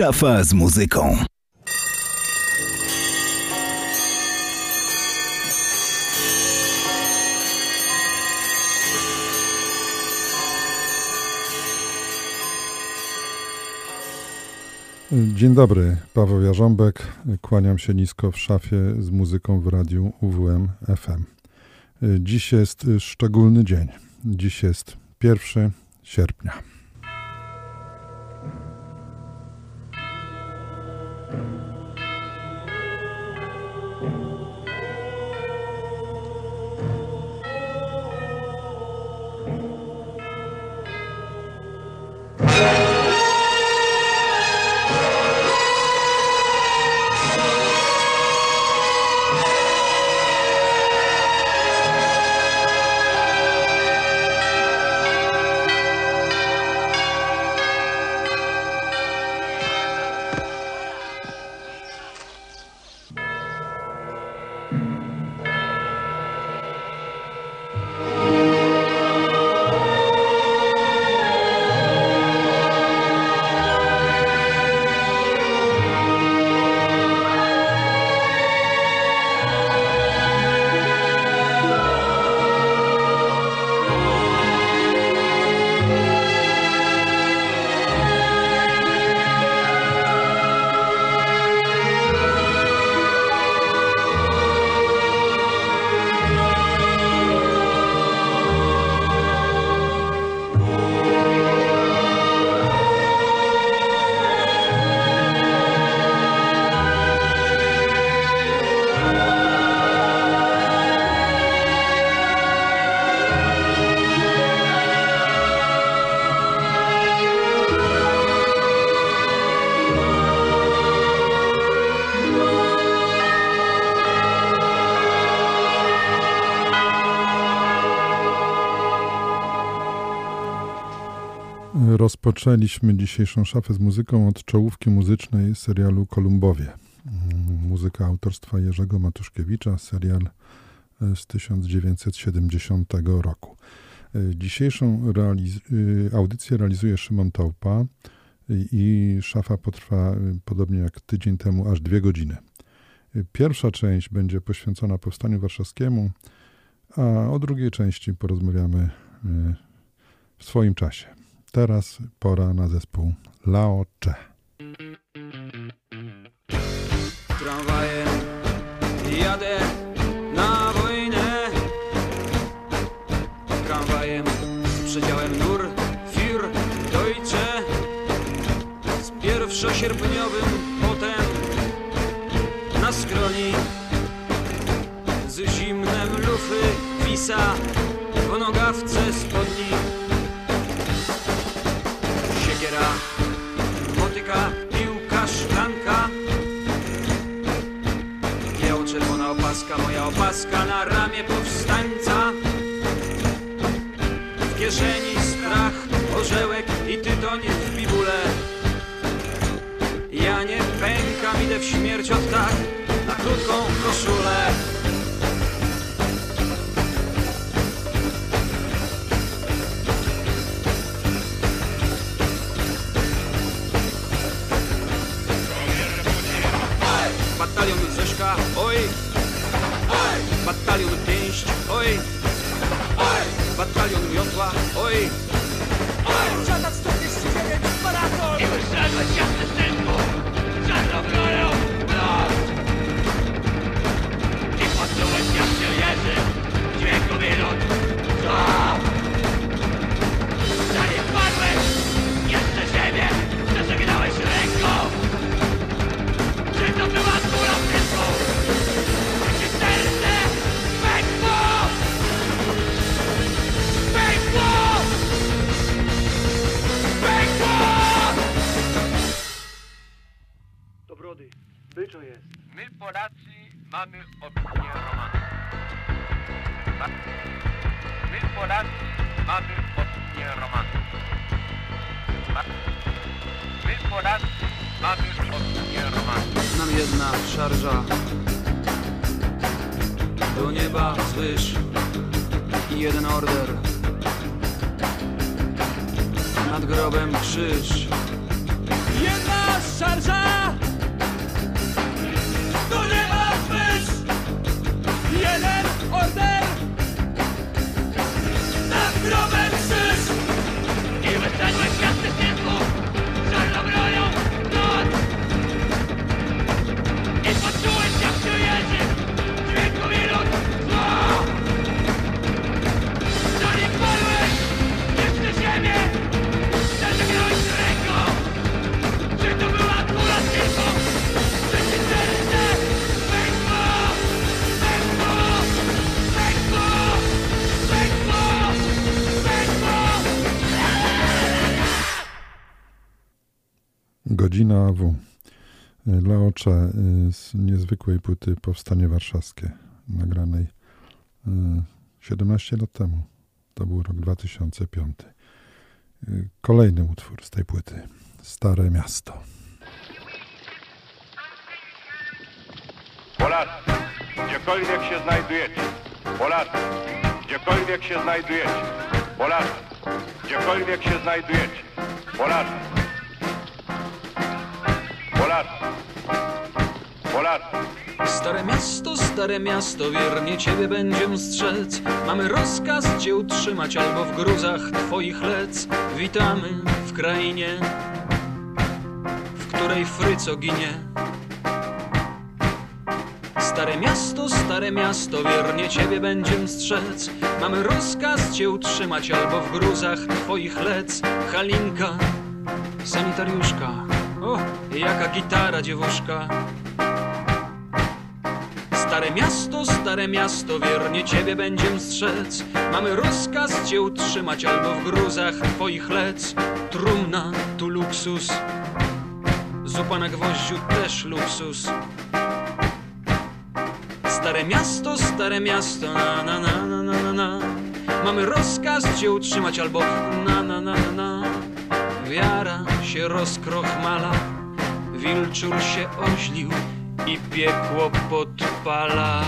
Szafa z muzyką. Dzień dobry, Paweł Jarząbek. Kłaniam się nisko w szafie z muzyką w radiu UWM FM. Dziś jest szczególny dzień. Dziś jest 1 sierpnia. Rozpoczęliśmy dzisiejszą szafę z muzyką od czołówki muzycznej serialu Kolumbowie. Muzyka autorstwa Jerzego Matuszkiewicza, serial z 1970 roku. Dzisiejszą realiz audycję realizuje Szymon Taupa i szafa potrwa podobnie jak tydzień temu aż dwie godziny. Pierwsza część będzie poświęcona Powstaniu Warszawskiemu, a o drugiej części porozmawiamy w swoim czasie. Teraz pora na zespół Lao. Ocze z niezwykłej płyty Powstanie Warszawskie, nagranej 17 lat temu. To był rok 2005. Kolejny utwór z tej płyty. Stare Miasto. Polacy, gdziekolwiek się znajdujecie, Polacy, gdziekolwiek się znajdujecie, Polacy, gdziekolwiek się znajdujecie, Polacy, Polacy, Polacy. Stare miasto, stare miasto, wiernie ciebie będziem strzec. Mamy rozkaz cię utrzymać albo w gruzach twoich lec. Witamy w krainie, w której fryco ginie. Stare miasto, stare miasto, wiernie ciebie będziem strzec. Mamy rozkaz cię utrzymać albo w gruzach twoich lec. Halinka, sanitariuszka, o, jaka gitara dziewuszka. Stare miasto, stare miasto, wiernie ciebie będziem strzec. Mamy rozkaz cię utrzymać albo w gruzach twoich lec. Trumna, tu luksus, zupa na gwoździu też luksus. Stare miasto, stare miasto, na na na na na na na. Mamy rozkaz cię utrzymać albo na na na na na. Wiara się rozkrochmala, wilczur się oźlił i piekło podpala.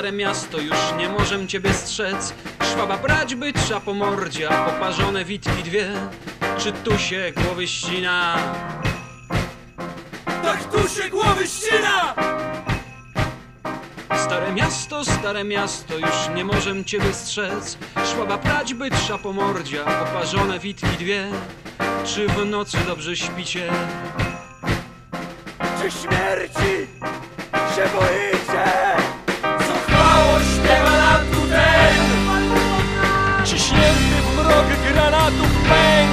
Stare miasto, już nie możem ciebie strzec. Szwaba brać by trza po mordzie, a poparzone witki dwie. Czy tu się głowy ścina? Tak tu się głowy ścina! Stare miasto, stare miasto, już nie możem ciebie strzec. Szwaba prać by trza po mordzie, a poparzone witki dwie. Czy w nocy dobrze śpicie? Czy śmierci się boicie? Granatów pęk.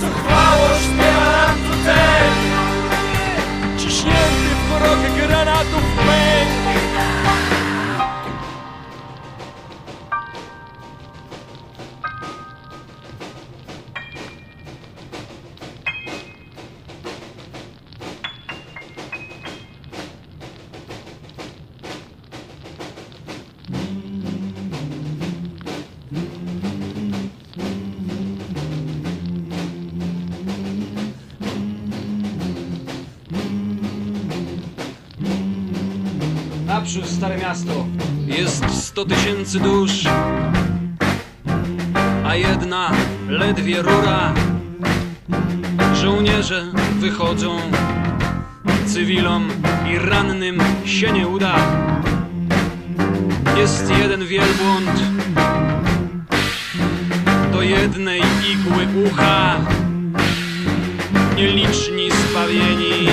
Zuchwało śpiewa nam tu ten. Ciśnięty w mrok granatów pęk miasto jest sto tysięcy dusz, a jedna ledwie rura. Żołnierze wychodzą, cywilom i rannym się nie uda. Jest jeden wielbłąd do jednej igły ucha, nieliczni zbawieni.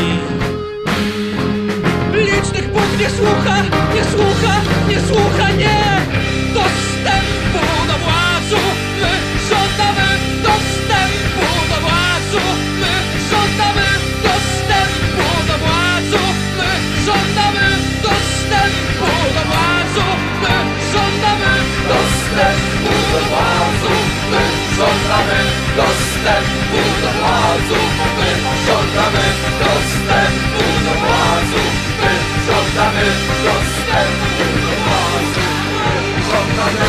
Nie słucha, nie słucha, nie słucha, nie! Dostępu do władzy my żądamy dostępu do władzy my żądamy dostępu do władzy my żądamy dostępu do władzy my żądamy dostępu do władzy my żądamy dostępu do władzy my żądamy dostępu do władzy Żądamy dostępu do mocy Żądamy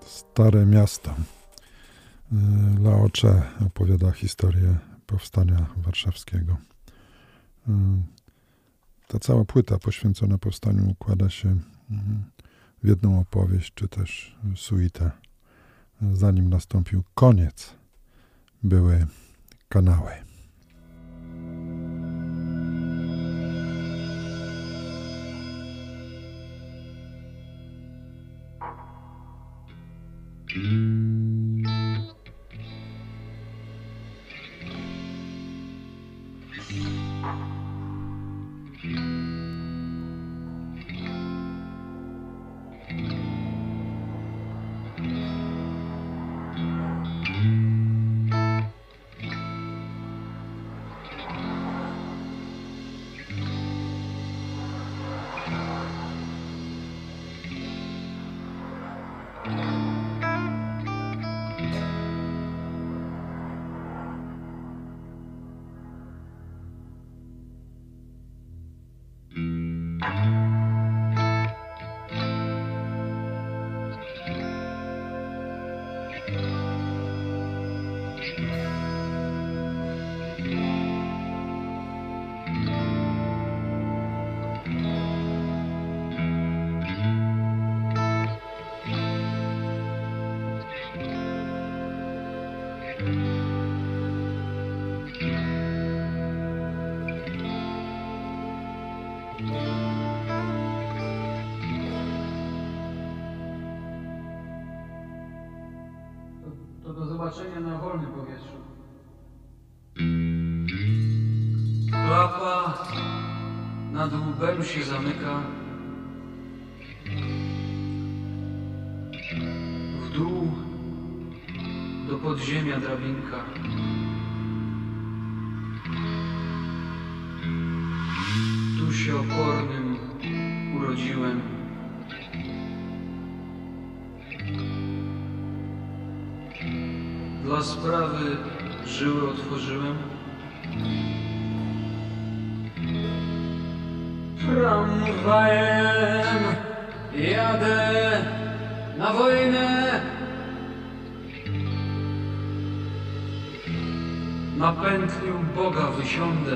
Stare miasto. Y, Laocze opowiada historię powstania warszawskiego. Y, Ta cała płyta poświęcona powstaniu układa się mhm, w jedną opowieść, czy też suitę zanim nastąpił koniec, były kanały. from the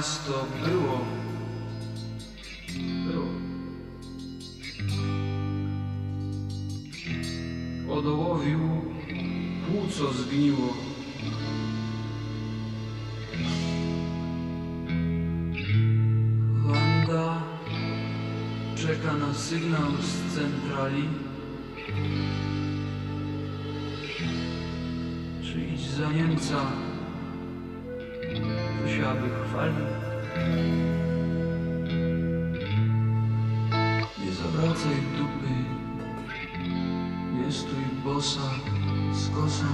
часто było. Było. Odołowił płuco zgniło. Wanda czeka na sygnał z centrali. Czy idź za Niemca? Musiałaby chwalić. Nie zawracaj dupy, nie stój bosa z kosą.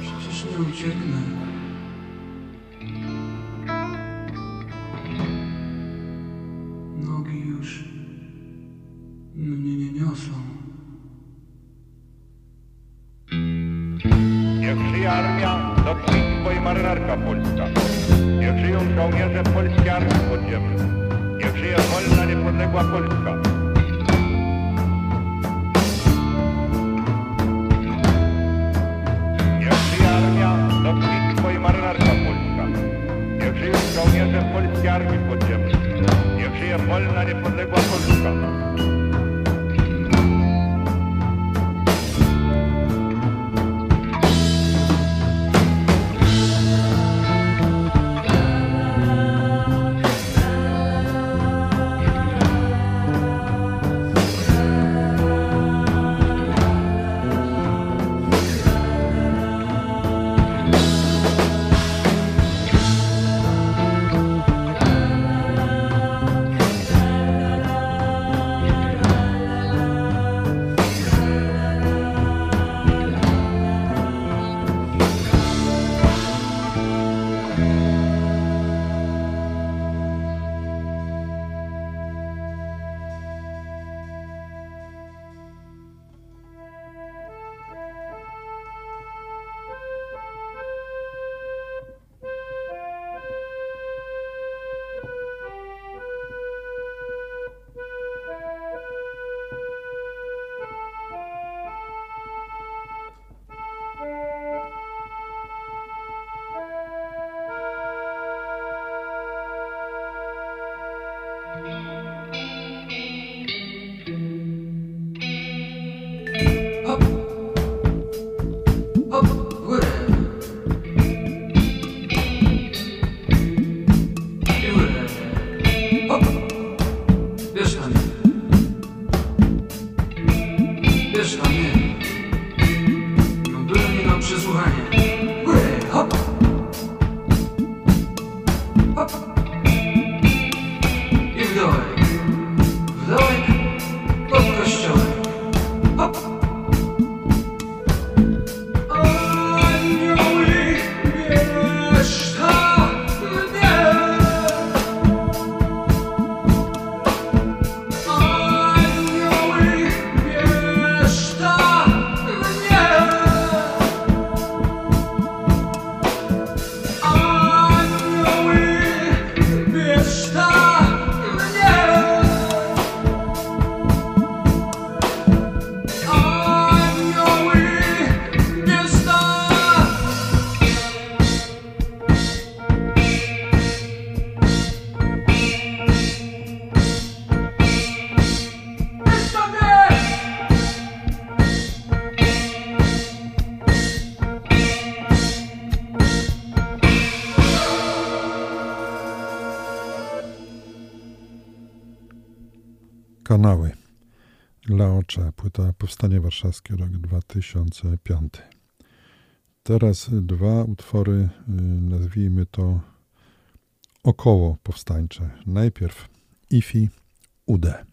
Przecież nie ucieknę. Nogi już mnie nie niosą. Jak żyje armia, to Lotnictwo i Marynarka Polska. Niech żyją żołnierze Polskiej Armii Podziemnej. Niech żyje wolna, niepodległa Polska. lotnictwo i marynarka polska. Niech żyją żołnierze Polskiej Armii Podziemnej. Niech żyje wolna, niepodległa Polska. Kanały. Laocze, płyta Powstanie Warszawskie, rok 2005. Teraz dwa utwory, y, nazwijmy to około powstańcze. Najpierw Ifi Ude.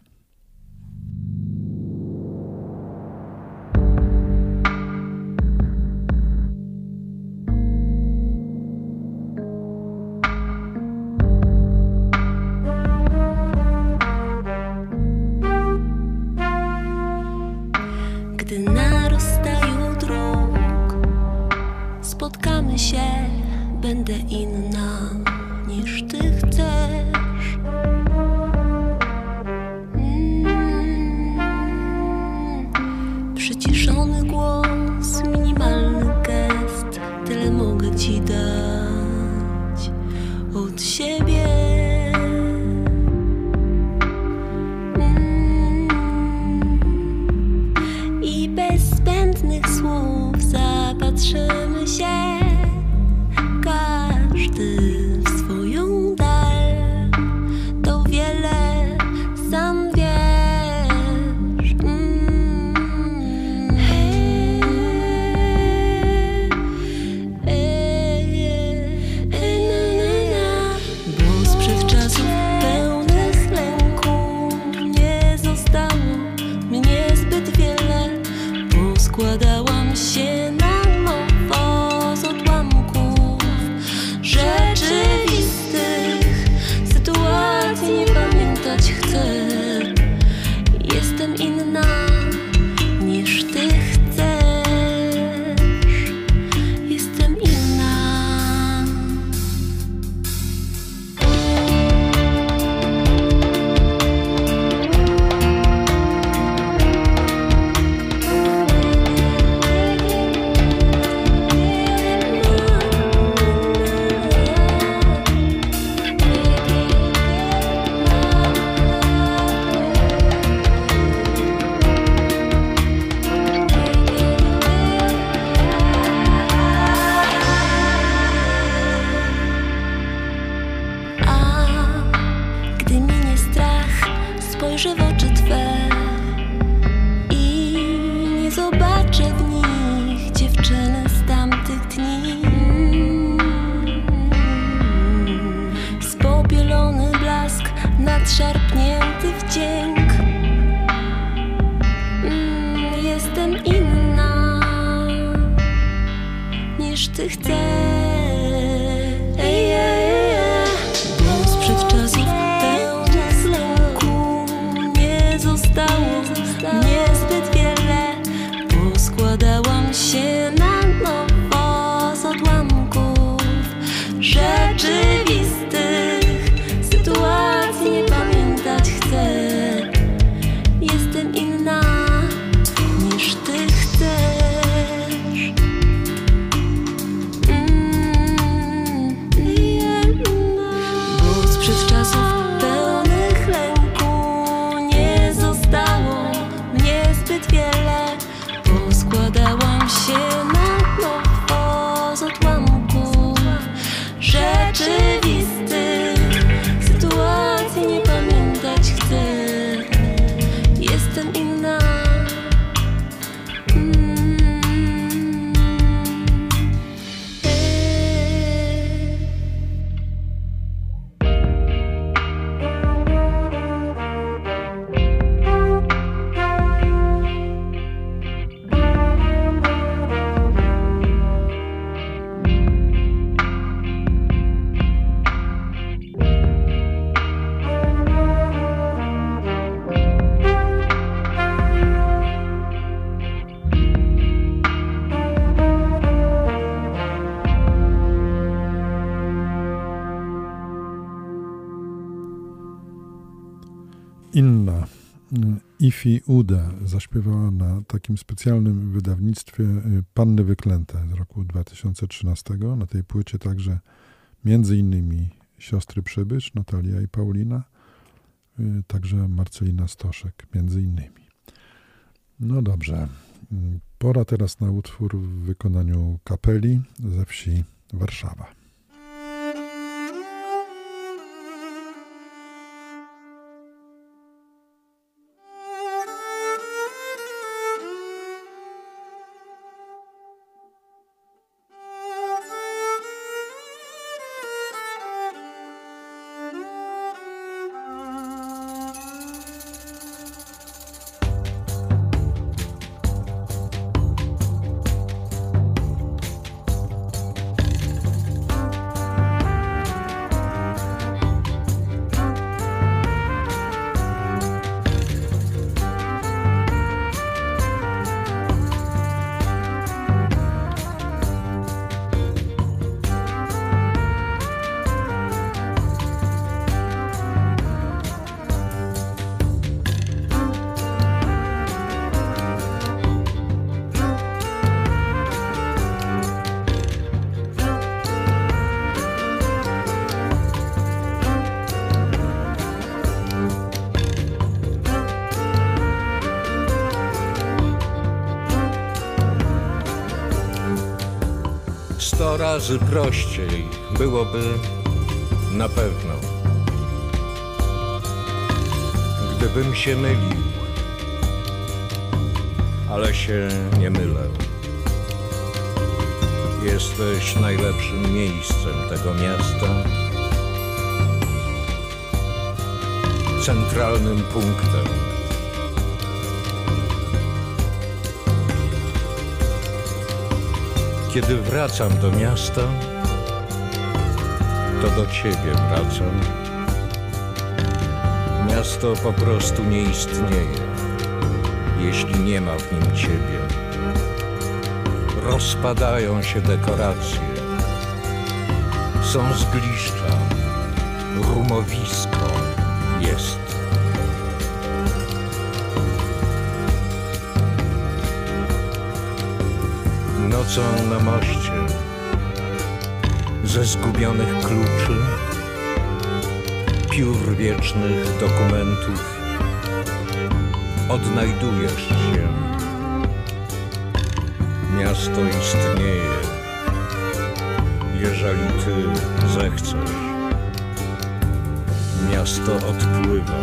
Zaśpiewała na takim specjalnym wydawnictwie y, Panny Wyklęte z roku 2013. Na tej płycie także między innymi siostry Przybycz, Natalia i Paulina, y, także Marcelina Stoszek, między innymi. No dobrze, y, pora teraz na utwór w wykonaniu kapeli ze wsi Warszawa. Razy prościej byłoby na pewno, gdybym się mylił, ale się nie mylę. Jesteś najlepszym miejscem tego miasta, centralnym punktem. Kiedy wracam do miasta, to do ciebie wracam. Miasto po prostu nie istnieje, jeśli nie ma w nim ciebie. Rozpadają się dekoracje, są zgliszcza, rumowisko jest. Nocą na moście ze zgubionych kluczy, piór wiecznych dokumentów odnajdujesz się. Miasto istnieje, jeżeli ty zechcesz. Miasto odpływa,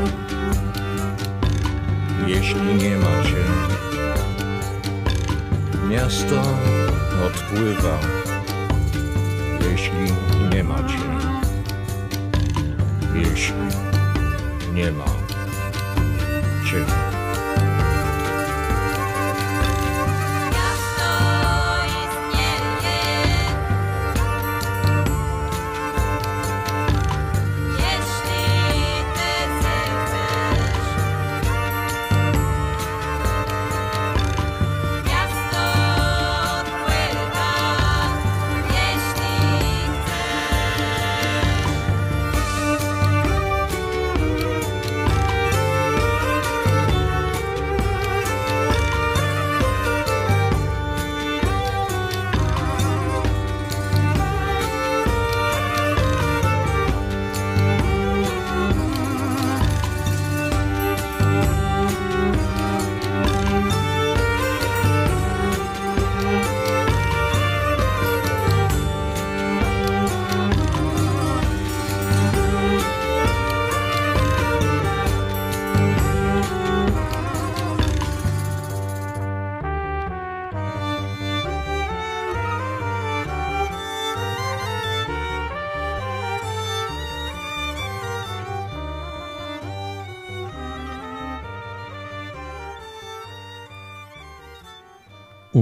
jeśli nie ma cię. Miasto odpływa, jeśli nie ma cię. Jeśli nie ma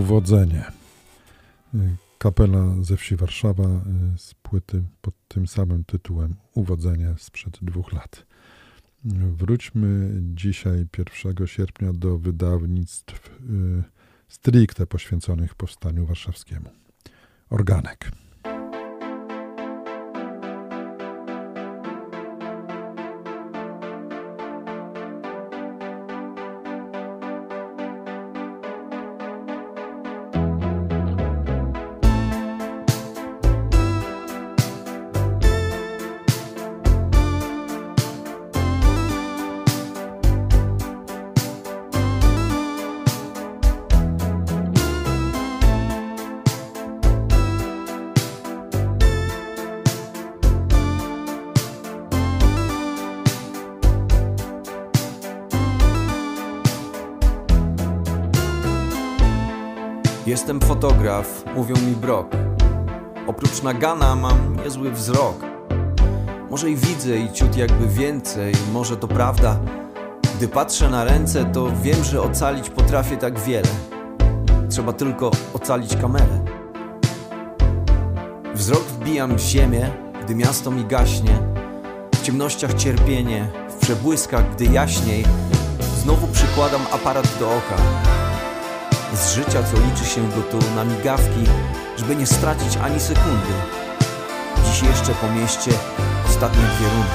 Uwodzenie. Kapela ze wsi Warszawa y, z płyty pod tym samym tytułem Uwodzenie sprzed dwóch lat. Wróćmy dzisiaj 1 sierpnia do wydawnictw y, stricte poświęconych Powstaniu Warszawskiemu. Organek. Jestem fotograf, mówią mi brok. Oprócz nagana mam niezły wzrok. Może i widzę i ciut jakby więcej, może to prawda. Gdy patrzę na ręce, to wiem, że ocalić potrafię tak wiele. Trzeba tylko ocalić kamerę. Wzrok wbijam w ziemię, gdy miasto mi gaśnie. W ciemnościach cierpienie, w przebłyskach, gdy jaśniej. Znowu przykładam aparat do oka z życia, co liczy się go tu na migawki, żeby nie stracić ani sekundy. Dziś jeszcze po mieście ostatnie dwie rundy.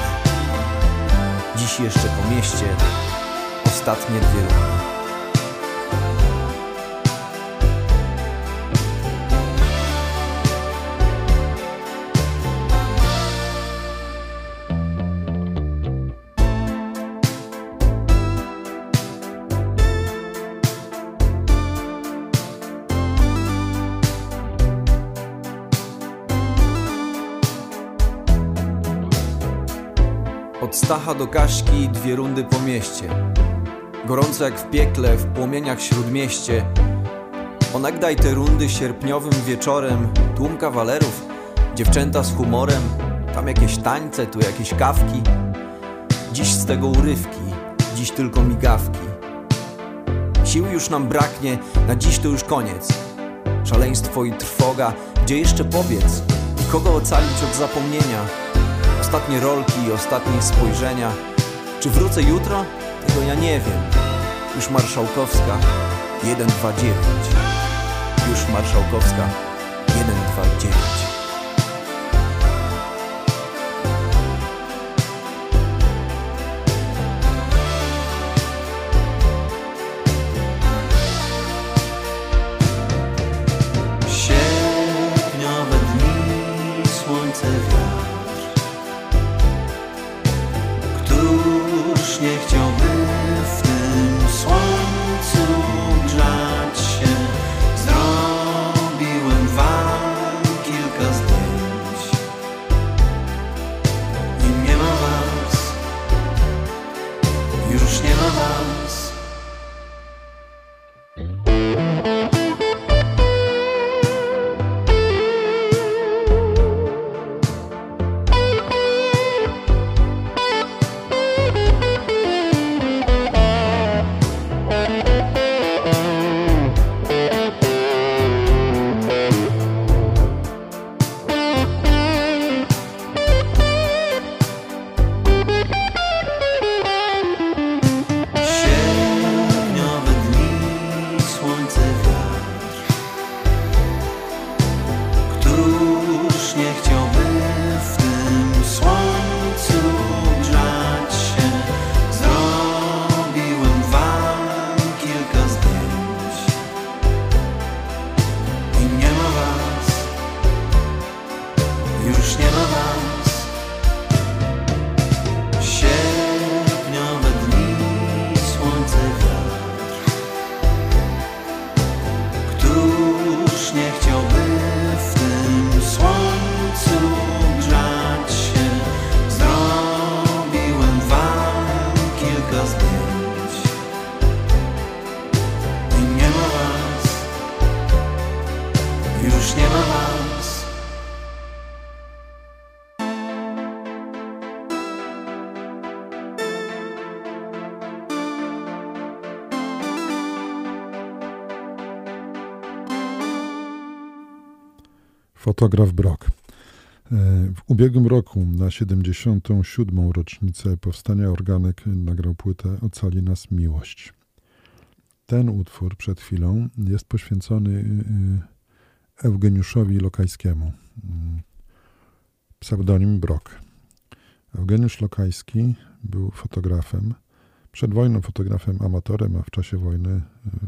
Dziś jeszcze po mieście ostatnie dwie rundy. Do Kaśki dwie rundy po mieście. Gorąco jak w piekle, w płomieniach śródmieście. Onegdaj te rundy sierpniowym wieczorem, tłum kawalerów, dziewczęta z humorem, tam jakieś tańce, tu jakieś kawki. Dziś z tego urywki, dziś tylko migawki. Sił już nam braknie, na dziś to już koniec. Szaleństwo i trwoga, gdzie jeszcze pobiec? I kogo ocalić od zapomnienia? Ostatnie rolki, ostatnie spojrzenia. Czy wrócę jutro? Tego ja nie wiem. Już marszałkowska 129. Już marszałkowska Fotograf Brok. E, W ubiegłym roku na 77. rocznicę powstania Organek nagrał płytę Ocali nas miłość. Ten utwór przed chwilą jest poświęcony y, Eugeniuszowi Lokajskiemu. Mm, Pseudonim Brok. Eugeniusz Lokajski był fotografem. Przed wojną fotografem amatorem, a w czasie wojny y,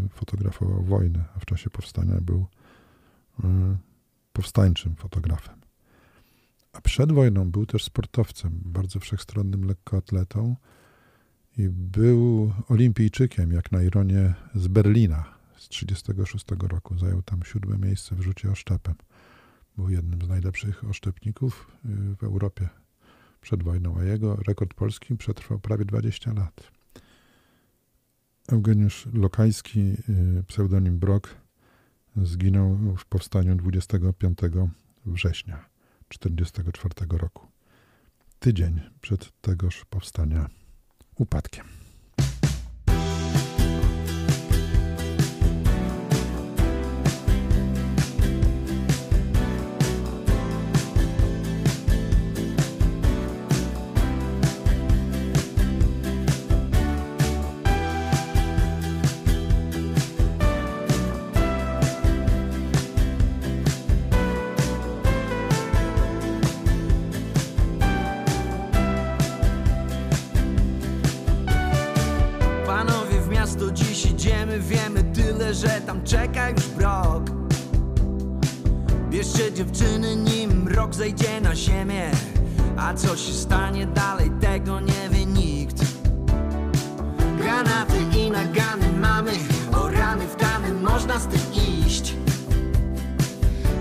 fotografował wojnę, a w czasie powstania był y, powstańczym fotografem. A przed wojną był też sportowcem, bardzo wszechstronnym lekkoatletą i był olimpijczykiem, jak na ironię, z Berlina z 1936 roku. Zajął tam siódme miejsce w rzucie oszczepem. Był jednym z najlepszych oszczepników y, w Europie przed wojną, a jego rekord polski przetrwał prawie 20 lat. Eugeniusz Lokajski, y, pseudonim Brok, zginął w powstaniu 25 września 1944 roku. Tydzień przed tegoż powstania upadkiem. Co się stanie dalej, tego nie wie nikt. Granaty i nagany mamy, o rany w tany można z tym iść.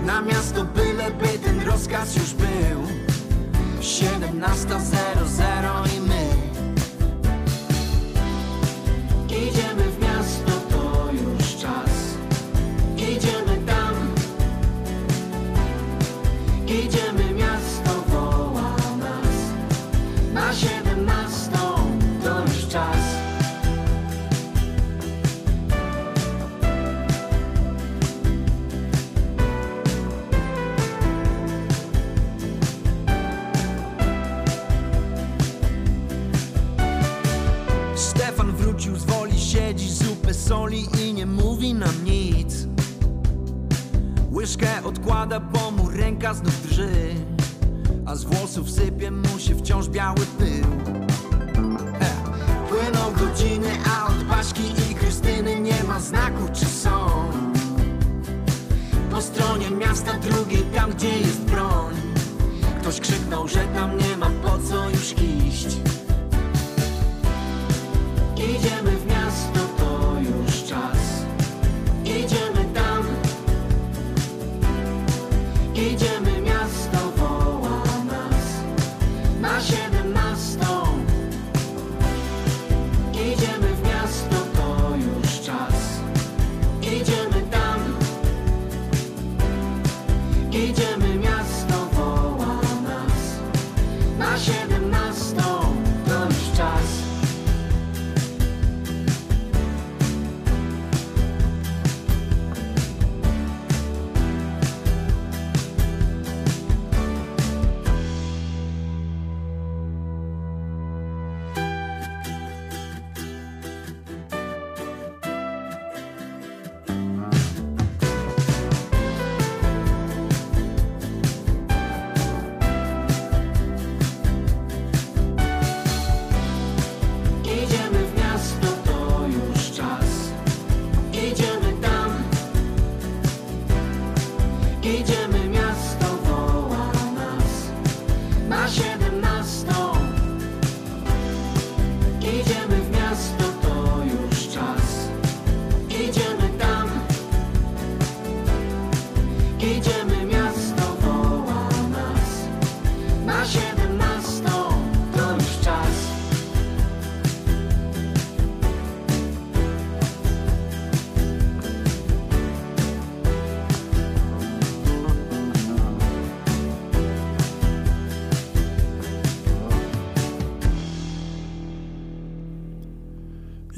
Na miasto byleby ten rozkaz już był. 17.00 i soli i nie mówi nam nic. Łyżkę odkłada, bo mu ręka znów drży A z włosów sypie mu się wciąż biały pył. He. Płyną godziny, a od Baśki i Krystyny nie ma znaku, czy są. Po stronie miasta drugiej, tam gdzie jest broń. Ktoś krzyknął, że tam nie ma po co już iść Idziemy,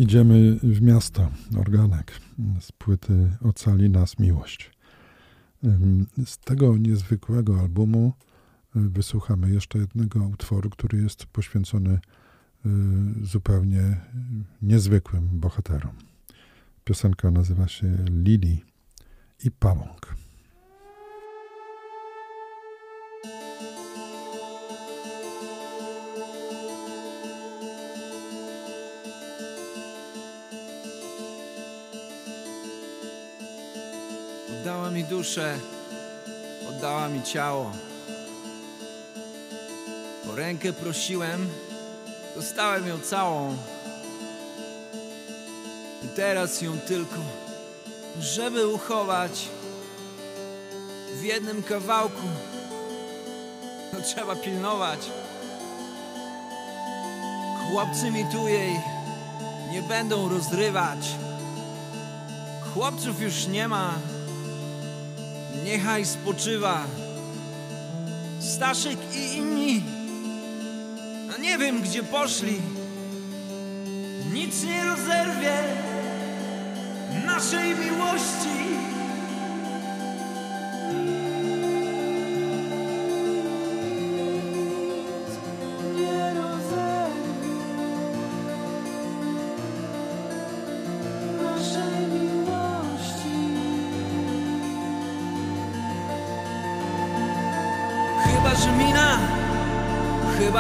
Idziemy w miasto, organek z płyty Ocali nas miłość. Z tego niezwykłego albumu y, wysłuchamy jeszcze jednego utworu, który jest poświęcony y, zupełnie niezwykłym bohaterom. Piosenka nazywa się Lili i Pałąk. Duszę, oddała mi ciało. O rękę prosiłem, dostałem ją całą. I teraz ją tylko, żeby uchować w jednym kawałku. No trzeba pilnować. Chłopcy mi tu jej nie będą rozrywać. Chłopców już nie ma niechaj spoczywa. Staszek i inni, a nie wiem gdzie poszli. Nic nie rozerwie naszej miłości.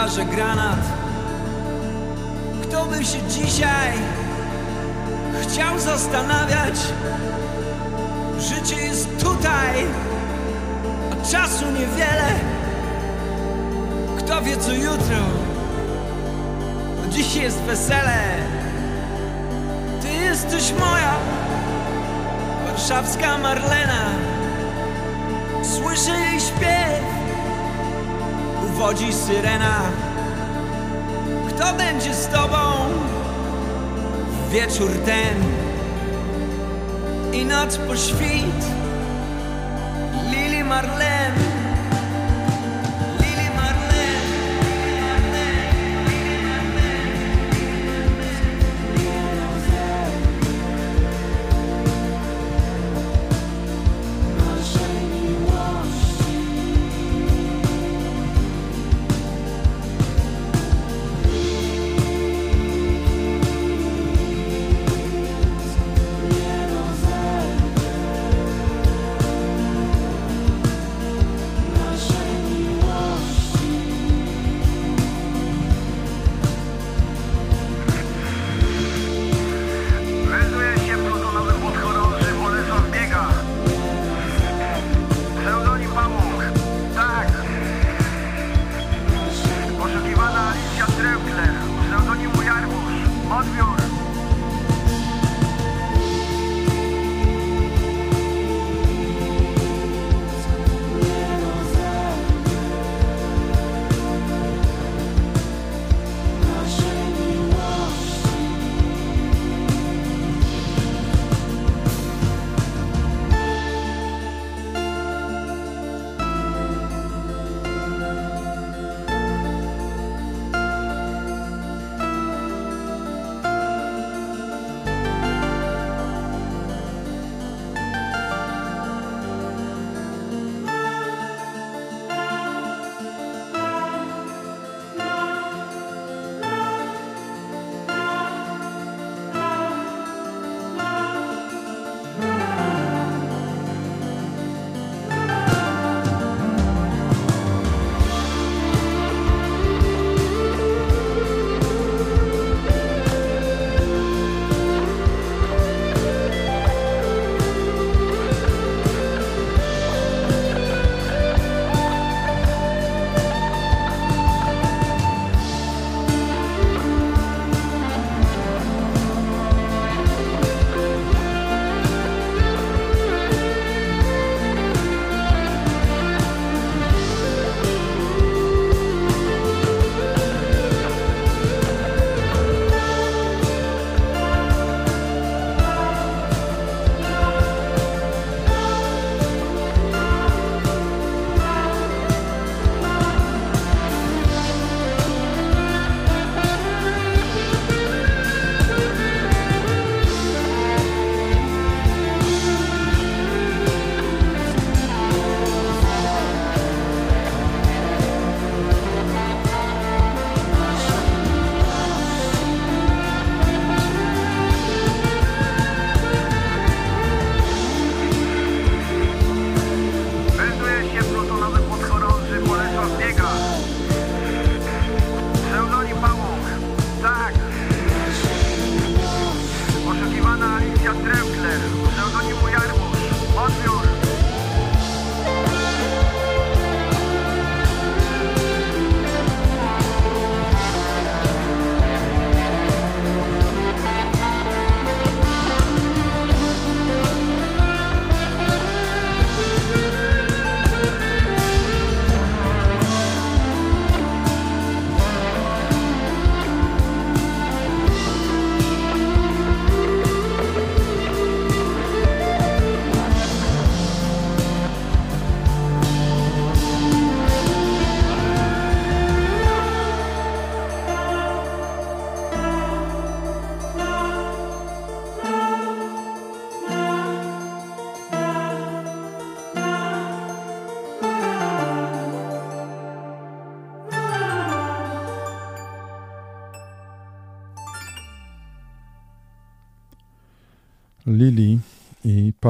Że granat. Kto by się dzisiaj chciał zastanawiać? Życie jest tutaj, a czasu niewiele. Kto wie co jutro? No Dziś jest wesele. Ty jesteś moja warszawska Marlena. Słyszę jej śpiew uwodzi syrena. Kto będzie z tobą w wieczór ten i noc po świt? Lili Marlen.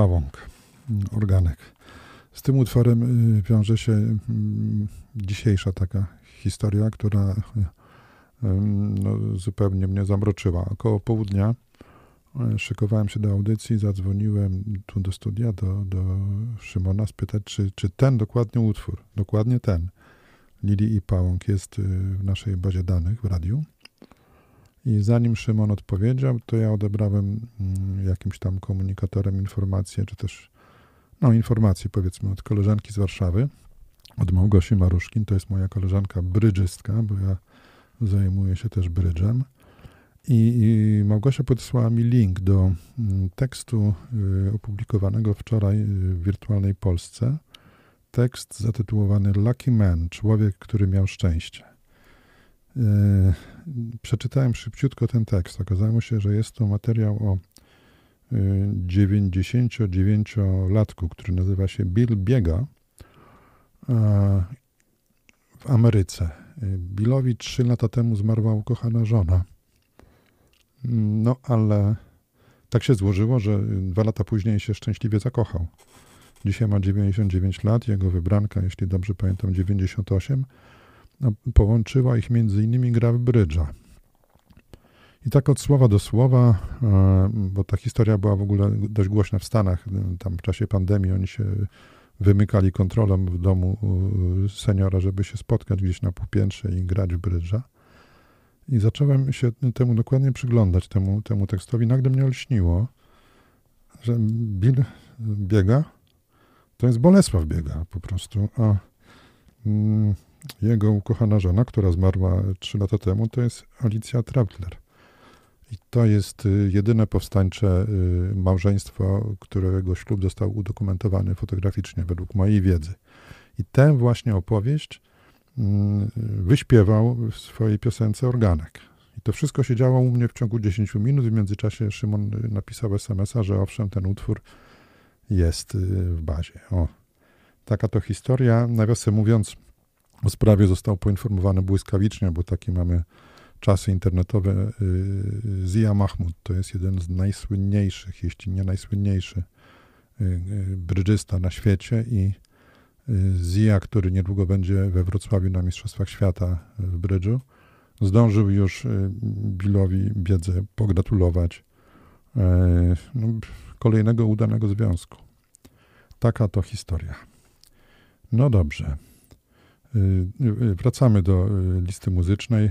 Mm, organek. Z tym utworem y, wiąże się mm, dzisiejsza taka historia, która y, no, zupełnie mnie zamroczyła. Około południa y, szykowałem się do audycji, zadzwoniłem tu do studia, do, do Szymona, spytać, czy, czy ten dokładnie utwór, dokładnie ten, Lili i Pałąk jest y, w naszej bazie danych w radiu. I zanim Szymon odpowiedział, to ja odebrałem mm, jakimś tam komunikatorem informację, czy też no informację powiedzmy od koleżanki z Warszawy, od Małgosi Maruszkin, to jest moja koleżanka brydżystka, bo ja zajmuję się też brydżem. I, I Małgosia podesłała mi link do mm, tekstu y, opublikowanego wczoraj y, w Wirtualnej Polsce. Tekst zatytułowany Lucky Man, człowiek, który miał szczęście. Y, Przeczytałem szybciutko ten tekst. Okazało się, że jest to materiał o y, 99-latku, który nazywa się Bill Biega w Ameryce. Y, Billowi trzy lata temu zmarła ukochana żona. No, ale tak się złożyło, że dwa lata później się szczęśliwie zakochał. Dzisiaj ma 99 lat, jego wybranka, jeśli dobrze pamiętam, 98. No, połączyła ich innymi gra w brydża. I tak od słowa do słowa, e, bo ta historia była w ogóle dość głośna w Stanach, tam w czasie pandemii oni się wymykali kontrolą w domu seniora, żeby się spotkać gdzieś na półpiętrze i grać w brydża. I zacząłem się temu dokładnie przyglądać, temu, temu tekstowi. Nagle mnie olśniło, że Bill biega, to jest Bolesław biega po prostu, a mm, jego ukochana żona, która zmarła 3 lata temu, to jest Alicja Trautler. I to jest y, jedyne powstańcze y, małżeństwo, którego ślub został udokumentowany fotograficznie, według mojej wiedzy. I tę właśnie opowieść mm, wyśpiewał w swojej piosence Organek. I to wszystko się działo u mnie w ciągu 10 minut. W międzyczasie Szymon y, napisał SMS-a, że owszem, ten utwór jest w bazie. O, taka to historia. Nawiasem mówiąc, o sprawie został poinformowany błyskawicznie, bo takie mamy czasy internetowe. Zia Mahmud to jest jeden z najsłynniejszych, jeśli nie najsłynniejszy brydżysta na świecie i Zia, który niedługo będzie we Wrocławiu na Mistrzostwach Świata w brydżu, zdążył już Billowi Biedze pogratulować no, kolejnego udanego związku. Taka to historia. No dobrze. Wracamy do listy muzycznej.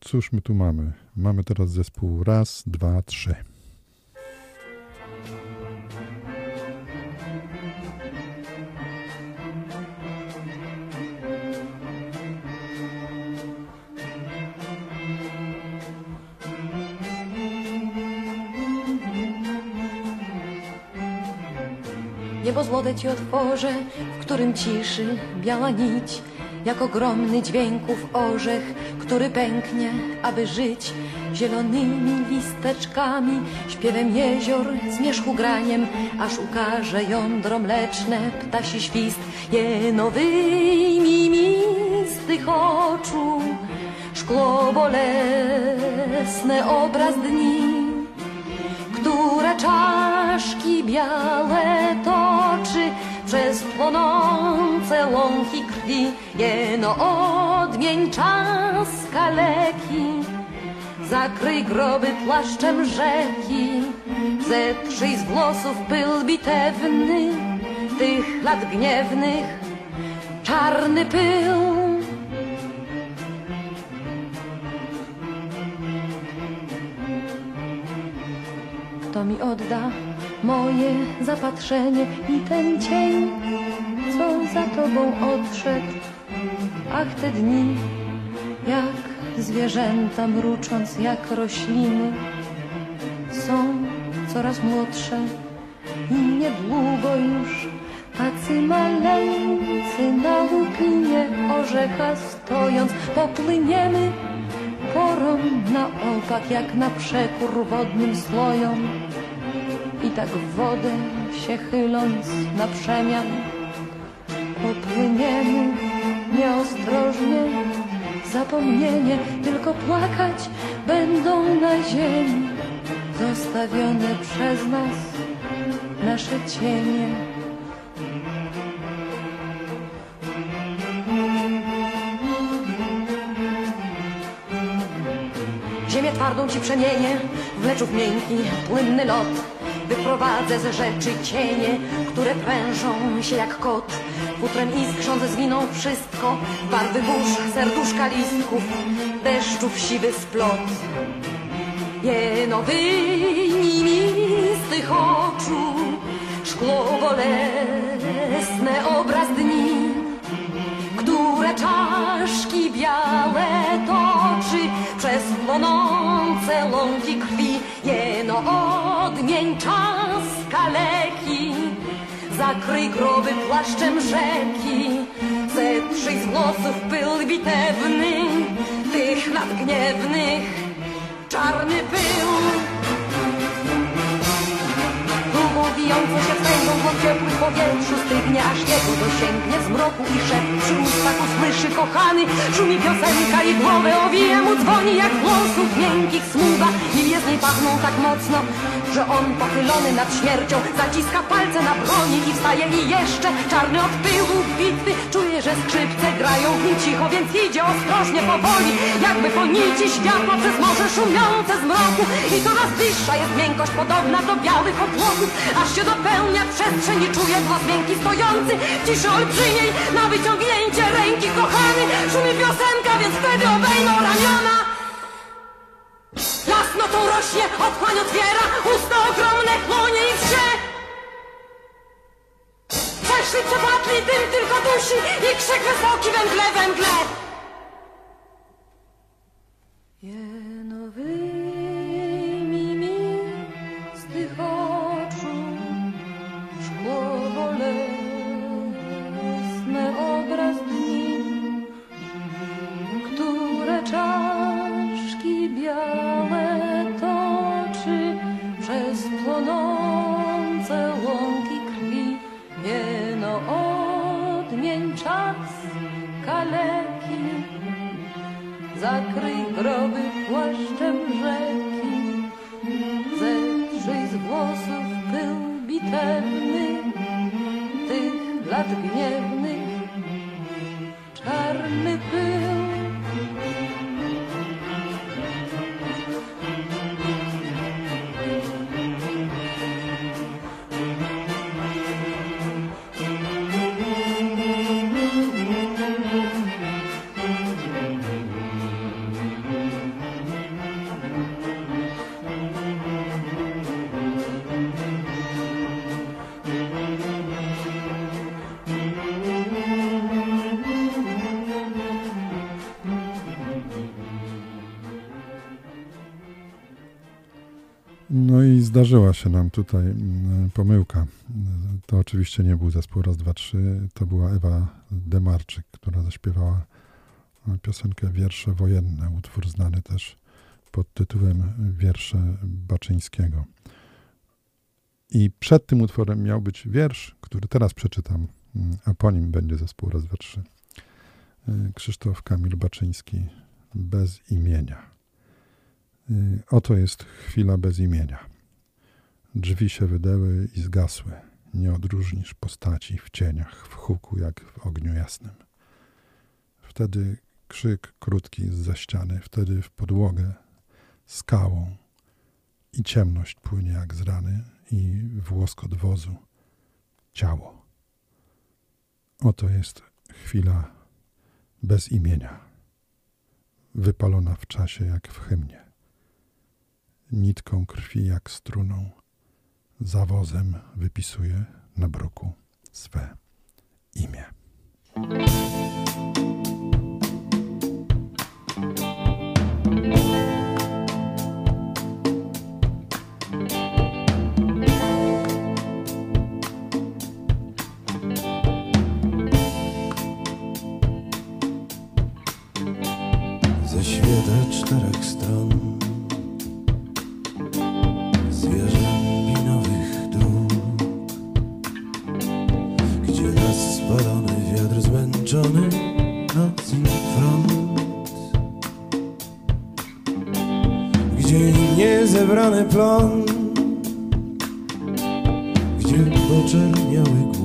Cóż my tu mamy? Mamy teraz zespół raz, dwa, trzy. Niebo złote ci otworzę, w którym ciszy biała nić, jak ogromny dźwięków orzech, który pęknie, aby żyć zielonymi listeczkami, śpiewem jezior, zmierzchu graniem, aż ukaże jądro mleczne, ptasi świst, jeno wyjmij mi z tych oczu, szkło bolesne obraz dni które czaszki białe przez płonące łąki krwi. Jeno odmień czas kaleki, zakryj groby płaszczem rzeki, zetrzyj z włosów pyl bitewny, tych lat gniewnych, czarny pył. Kto mi odda moje zapatrzenie i ten cień, za tobą odszedł? Ach, te dni, jak zwierzęta mrucząc, jak rośliny, są coraz młodsze i niedługo już tacy maleńcy na łupinie orzecha stojąc popłyniemy porą na opak, jak na przekór wodnym slojom. I tak w wodę się chyląc na przemian, popłyniemy nieostrożnie, zapomnienie, tylko płakać będą na ziemi. zostawione przez nas nasze cienie. Ziemię twardą ci przemienię w leczów miękki, płynny lot. Wyprowadzę ze rzeczy cienie, które prężą się jak kot. Futrem iskrząc zwiną wszystko, barwy burz, serduszka listków, deszczów siwy splot. Jeno wyjmij mi z tych oczu szkło bolesne obraz dni, które czaszki białe toczy przez płonące łąki krwi. Jeno odmień czas kaleki, zakryj groby płaszczem rzeki, zetrzyj z włosów pył bitewny, tych nadgniewnych, czarny pył. Wijącą się wstęgą po ciepłym powietrzu stygnie, aż jego dosięgnie z mroku i szept przy ustach usłyszy kochany. Szumi piosenka i głowę owija mu dzwoni jak włosów miękkich smuga i jest niej pachną tak mocno, że on pochylony nad śmiercią zaciska palce na broni i wstaje i jeszcze czarny od pyłu bitwy czuje, że skrzypce grają w nim cicho, więc idzie ostrożnie powoli, jakby po nici światła przez morze szumiące z mroku i coraz bliższa jest miękkość podobna do białych obłoków, aż się dopełnia przestrzeń i czuje głos miękki stojący w ciszy olbrzymiej na wyciągnięcie ręki kochany szumi piosenka, więc wtedy obejmą ramiona Jasnotą rośnie, otchłań otwiera, usta ogromne chłonie i wrze. Przeszli, przepatli, dym tylko dusi i krzyk wysoki węgle, węgle. Zakryj groby płaszczem rzeki, zetrzyj z włosów pył bitewny, tych lat gniewnych, zdarzyła się nam tutaj mm, pomyłka. To oczywiście nie był zespół Raz, Dwa, Trzy, to była Ewa Demarczyk, która zaśpiewała piosenkę Wiersze Wojenne, utwór znany też pod tytułem Wiersze Baczyńskiego. I przed tym utworem miał być wiersz, który teraz przeczytam, mm, a po nim będzie zespół Raz, Dwa, Trzy. Y, Krzysztof Kamil Baczyński, bez imienia. Y, Oto jest chwila bez imienia. Drzwi się wydeły i zgasły. Nie odróżnisz postaci w cieniach, w huku jak w ogniu jasnym. Wtedy krzyk krótki z ściany, wtedy w podłogę skałą i ciemność płynie jak z rany i włoskot wozu ciało. Oto jest chwila bez imienia, wypalona w czasie jak w hymnie nitką krwi jak struną, zawozem wypisuje na bruku swe imię. zmęczony nocny front. Gdzie nie zebrany plon Gdzie poczerniały głos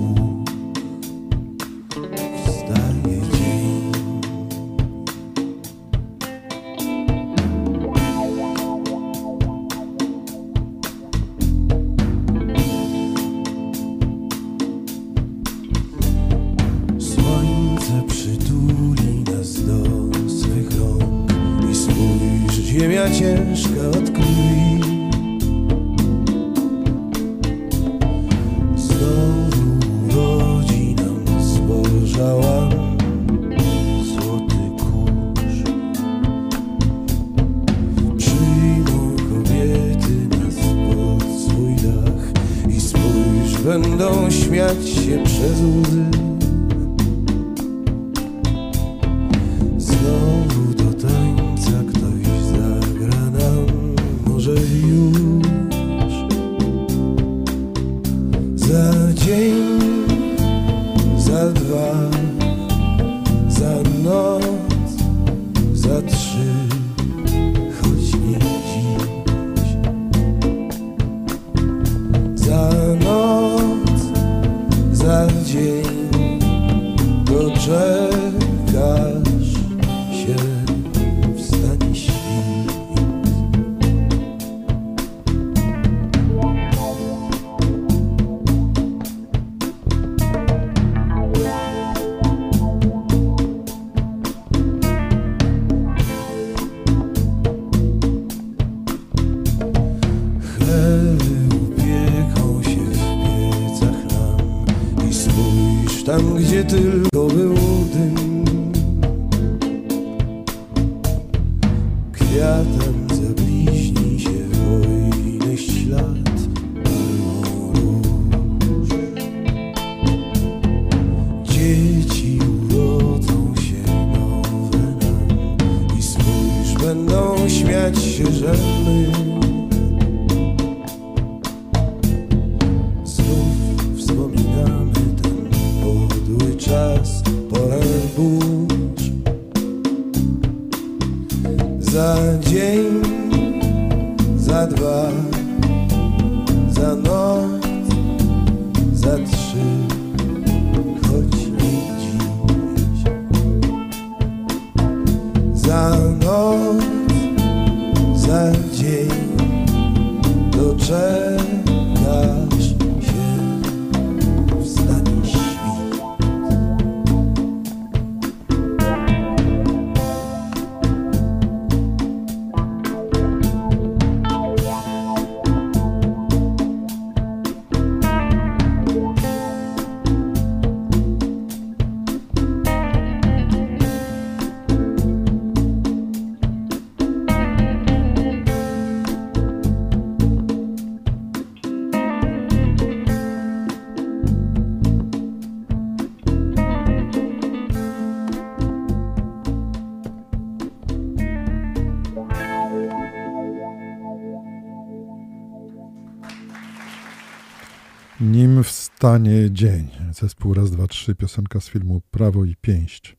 Stanie dzień. Zespół raz, dwa, trzy. Piosenka z filmu Prawo i pięść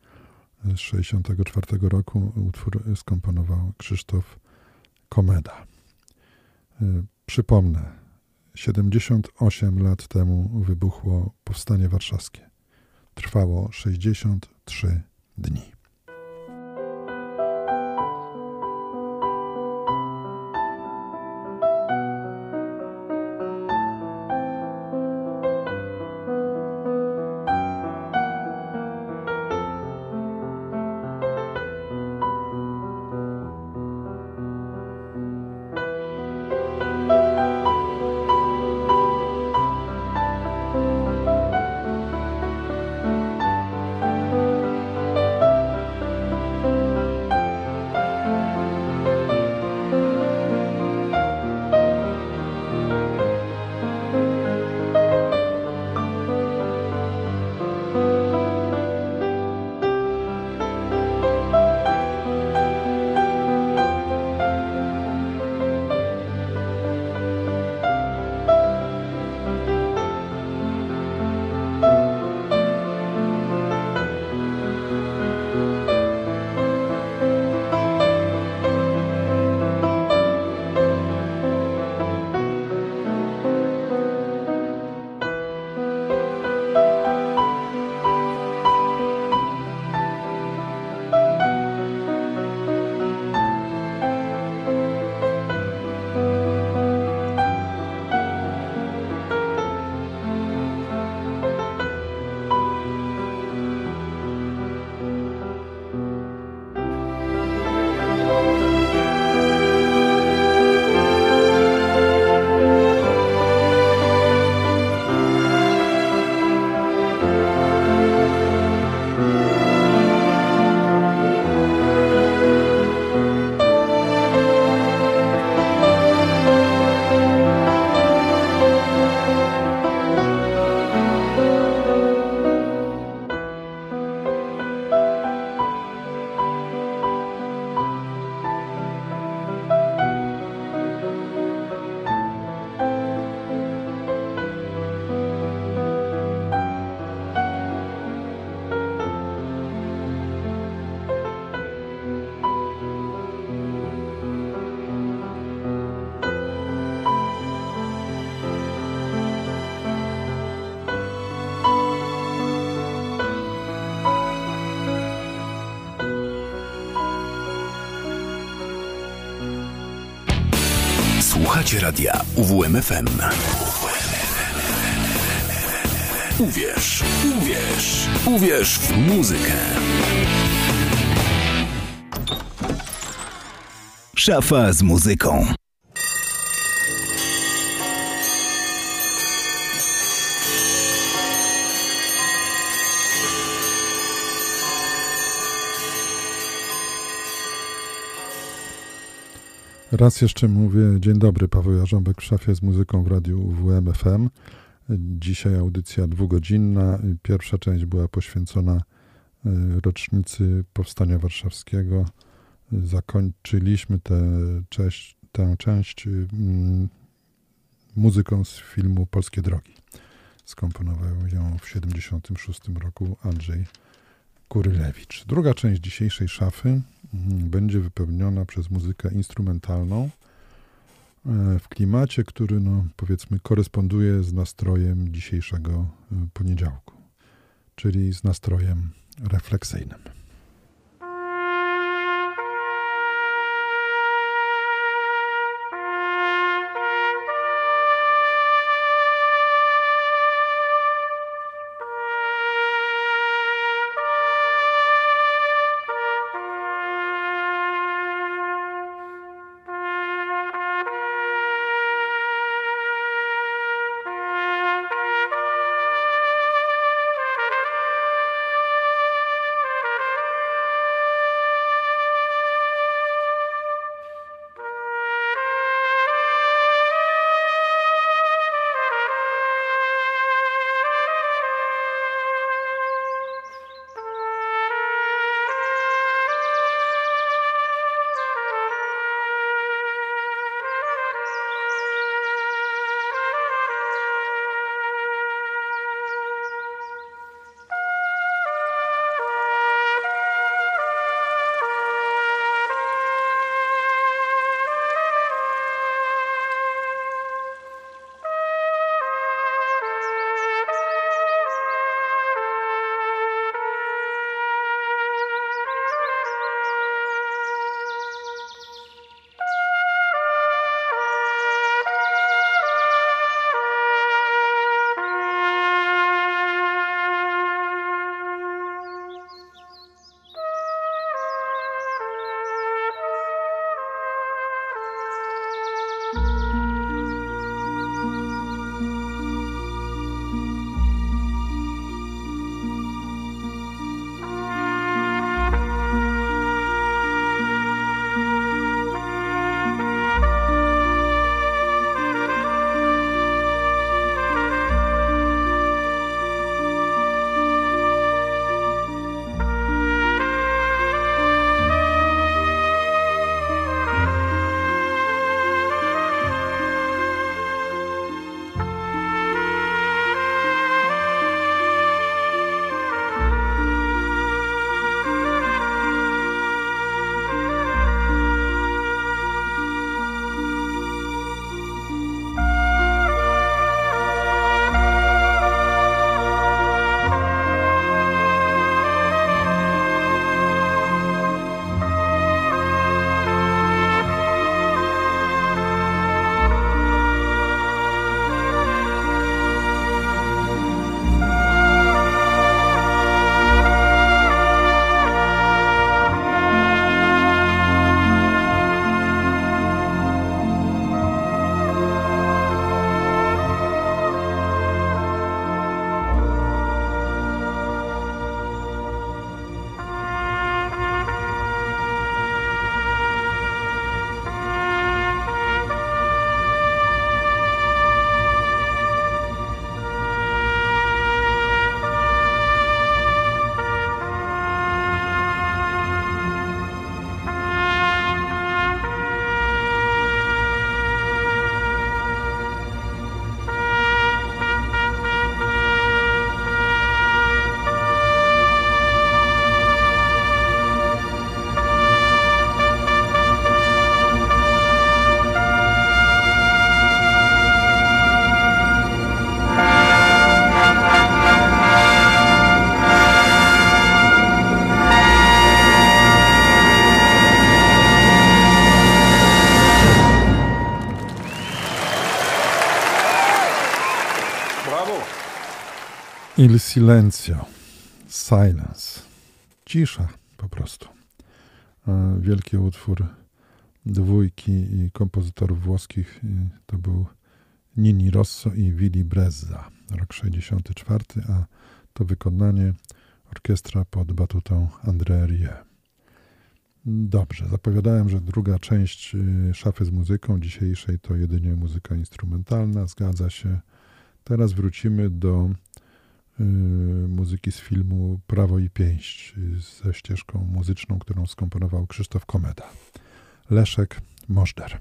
z 64 roku. Utwór skomponował Krzysztof Komeda. E, przypomnę, 78 lat temu wybuchło Powstanie Warszawskie. Trwało 63 dni. Radia UWMFM. Uwierz, uwierz, uwierz w muzykę. Szafa z muzyką. Raz jeszcze mówię dzień dobry, Paweł Jarząbek w szafie z muzyką w radiu WMFM. Dzisiaj audycja dwugodzinna. Pierwsza część była poświęcona y, rocznicy Powstania Warszawskiego. Zakończyliśmy tę część, tę część muzyką z filmu Polskie Drogi. Skomponował ją w 1976 roku Andrzej Kurylewicz. Druga część dzisiejszej szafy będzie wypełniona przez muzykę instrumentalną e, w klimacie, który no, powiedzmy koresponduje z nastrojem dzisiejszego e, poniedziałku, czyli z nastrojem refleksyjnym. Il silenzio. Silence. Cisza po prostu. E, Wielki utwór dwójki i kompozytorów włoskich i to był Nini Rosso i Willy Brezza. Rok 64, a to wykonanie orkiestra pod batutą André Rie. Dobrze, zapowiadałem, że druga część y, szafy z muzyką dzisiejszej to jedynie muzyka instrumentalna. Zgadza się. Teraz wrócimy do muzyki z filmu Prawo i Pięść y, ze ścieżką muzyczną, którą skomponował Krzysztof Komeda. Leszek Możder.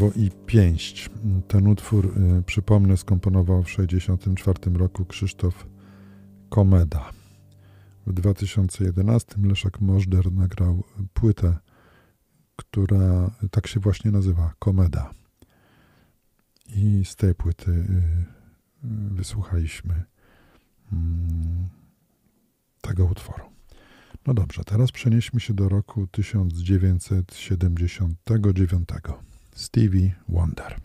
Prawo i pięść. Ten utwór, y, przypomnę, skomponował w 1964 roku Krzysztof Komeda. W 2011 Leszek Możder nagrał płytę, która tak się właśnie nazywa Komeda. I z tej płyty y, wysłuchaliśmy mm, tego utworu. No dobrze, teraz przenieśmy się do roku 1979. Stevie Wonder.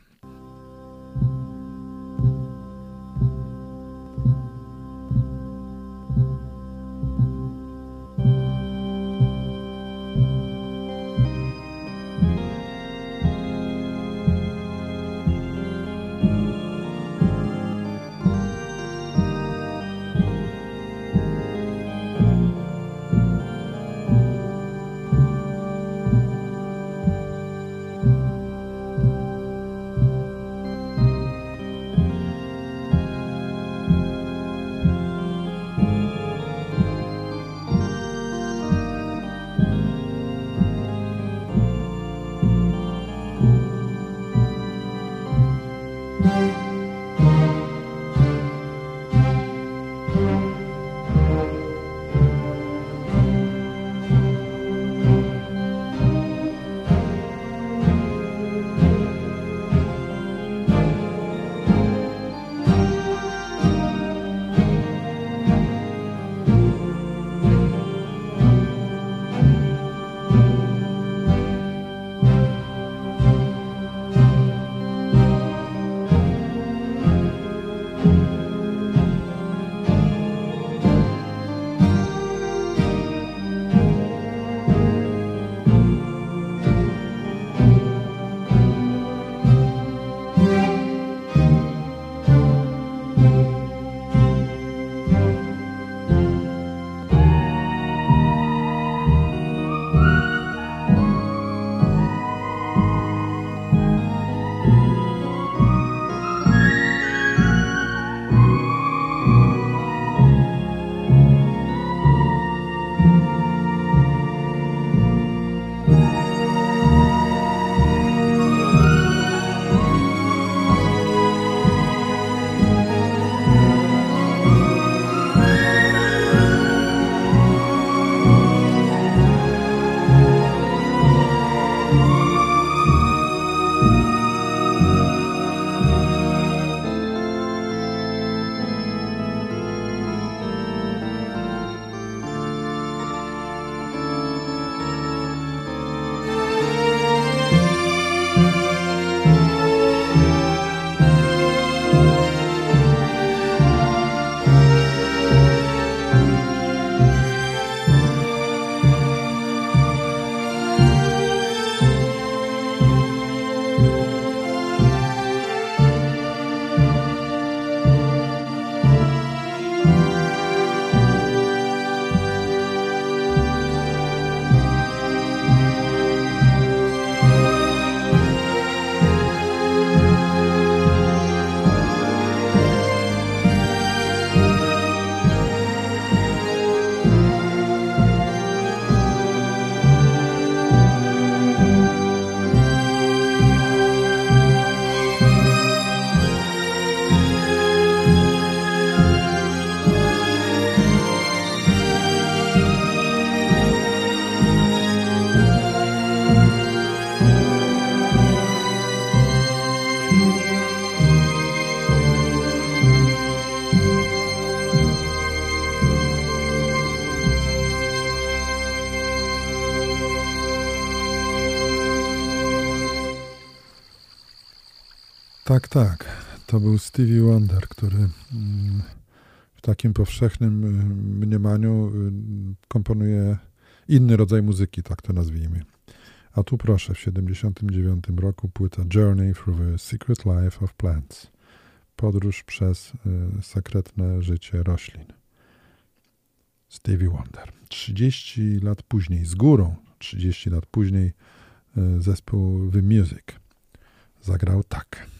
To był Stevie Wonder, który mm, w takim powszechnym y, mniemaniu y, komponuje inny rodzaj muzyki, tak to nazwijmy. A tu proszę, w 1979 roku płyta Journey through the Secret Life of Plants. Podróż przez y, sekretne życie roślin. Stevie Wonder. 30 lat później, z górą 30 lat później, zespół The Music zagrał tak.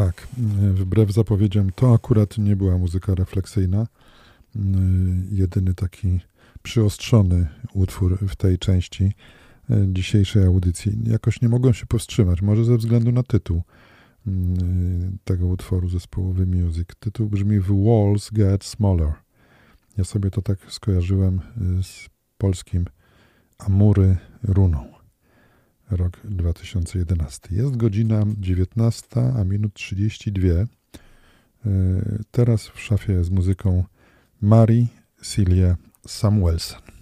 Tak, wbrew zapowiedziom, to akurat nie była muzyka refleksyjna. Jedyny taki przyostrzony utwór w tej części dzisiejszej audycji. Jakoś nie mogłem się powstrzymać, może ze względu na tytuł tego utworu zespołu The Music. Tytuł brzmi The Walls Get Smaller. Ja sobie to tak skojarzyłem z polskim Amury Runą rok 2011. Jest godzina 19, a minut 32. Teraz w szafie z muzyką Mary Celia Samuelson.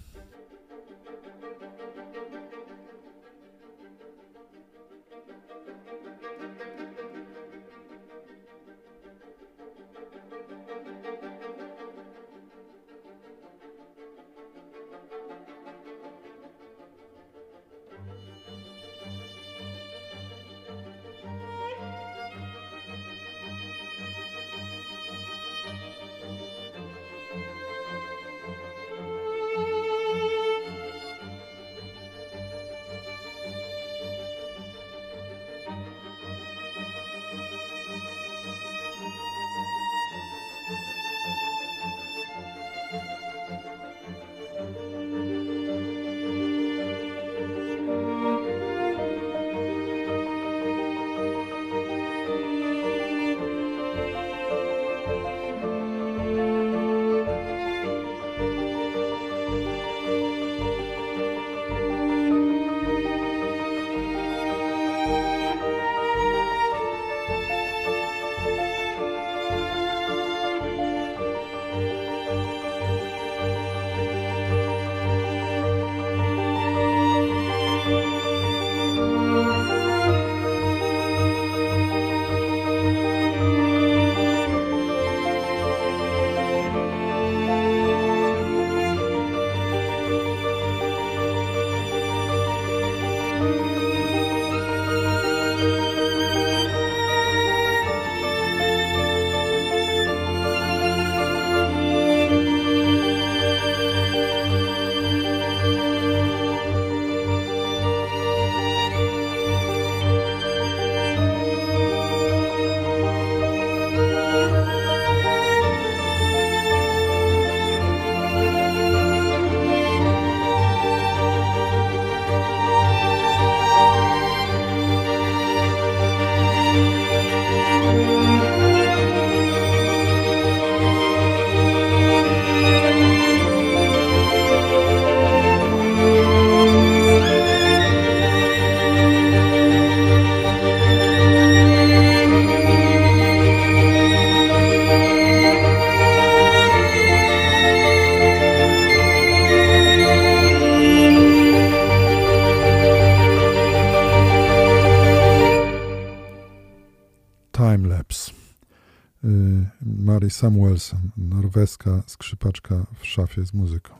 Mary Samuelson, norweska skrzypaczka w szafie z muzyką.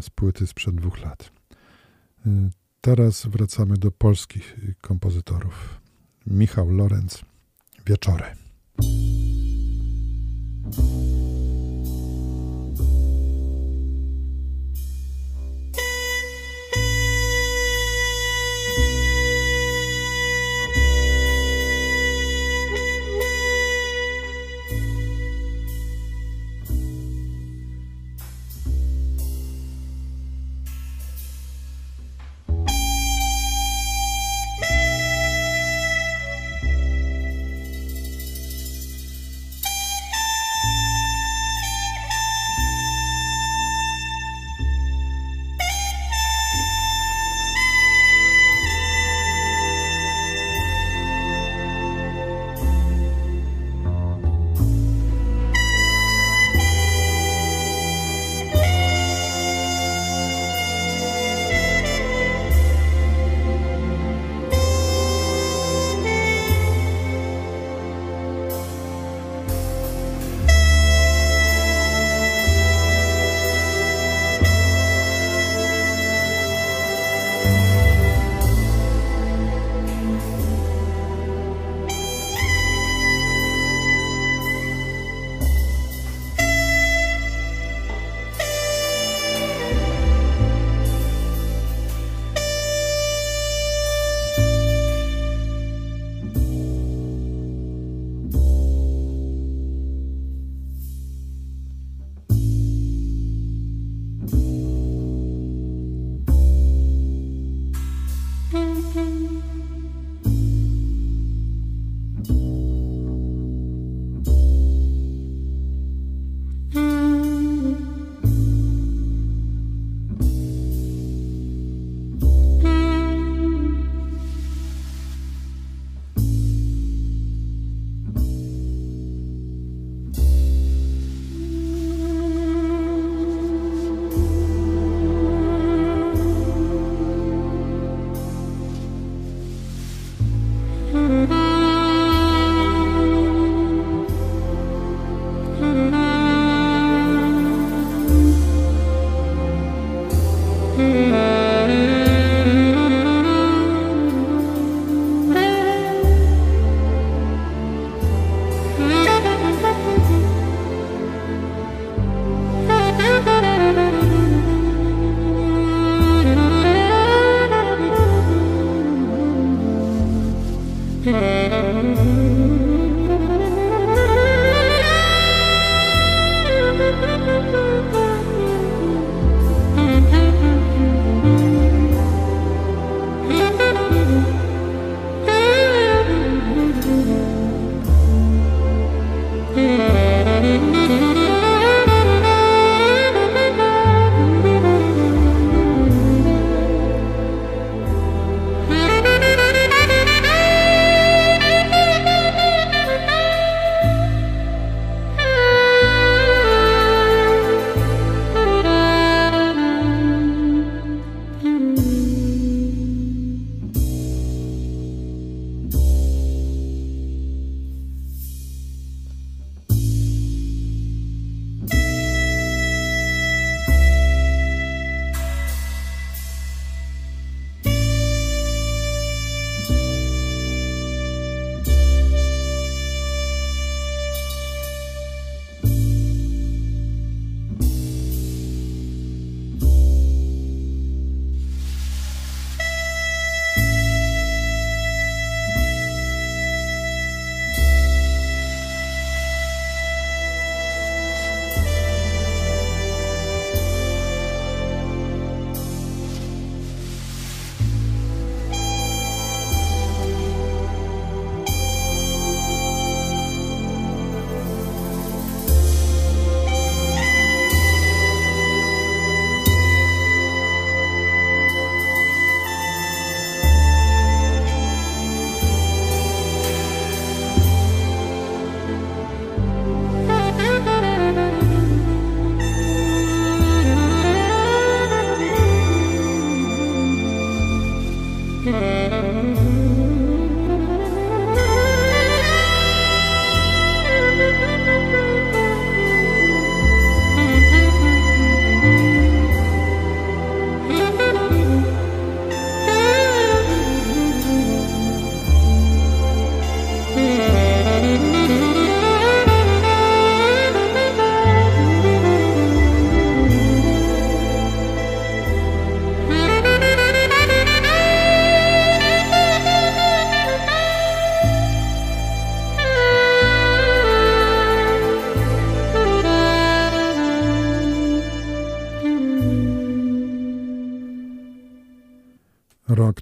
Z płyty sprzed dwóch lat. Teraz wracamy do polskich kompozytorów. Michał Lorenz, Wieczory.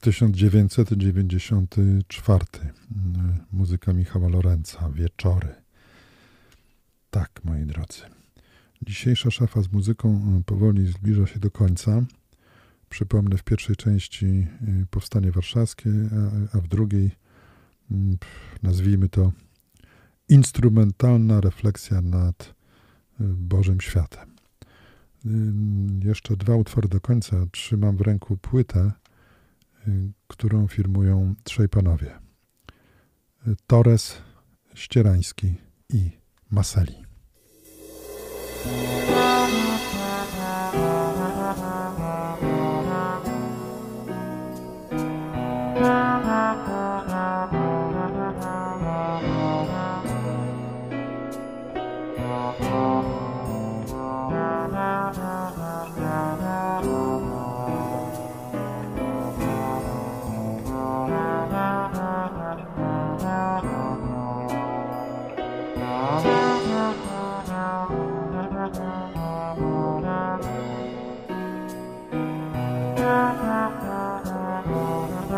1994. Muzyka Michała Lorenza, Wieczory. Tak, moi drodzy. Dzisiejsza szafa z muzyką powoli zbliża się do końca. Przypomnę, w pierwszej części Powstanie Warszawskie, a, a w drugiej, nazwijmy to, instrumentalna refleksja nad Bożym Światem. Jeszcze dwa utwory do końca. Trzymam w ręku płytę, Y, którą firmują trzej panowie. Y, Torres, Ścierański i Maseli. Thank you.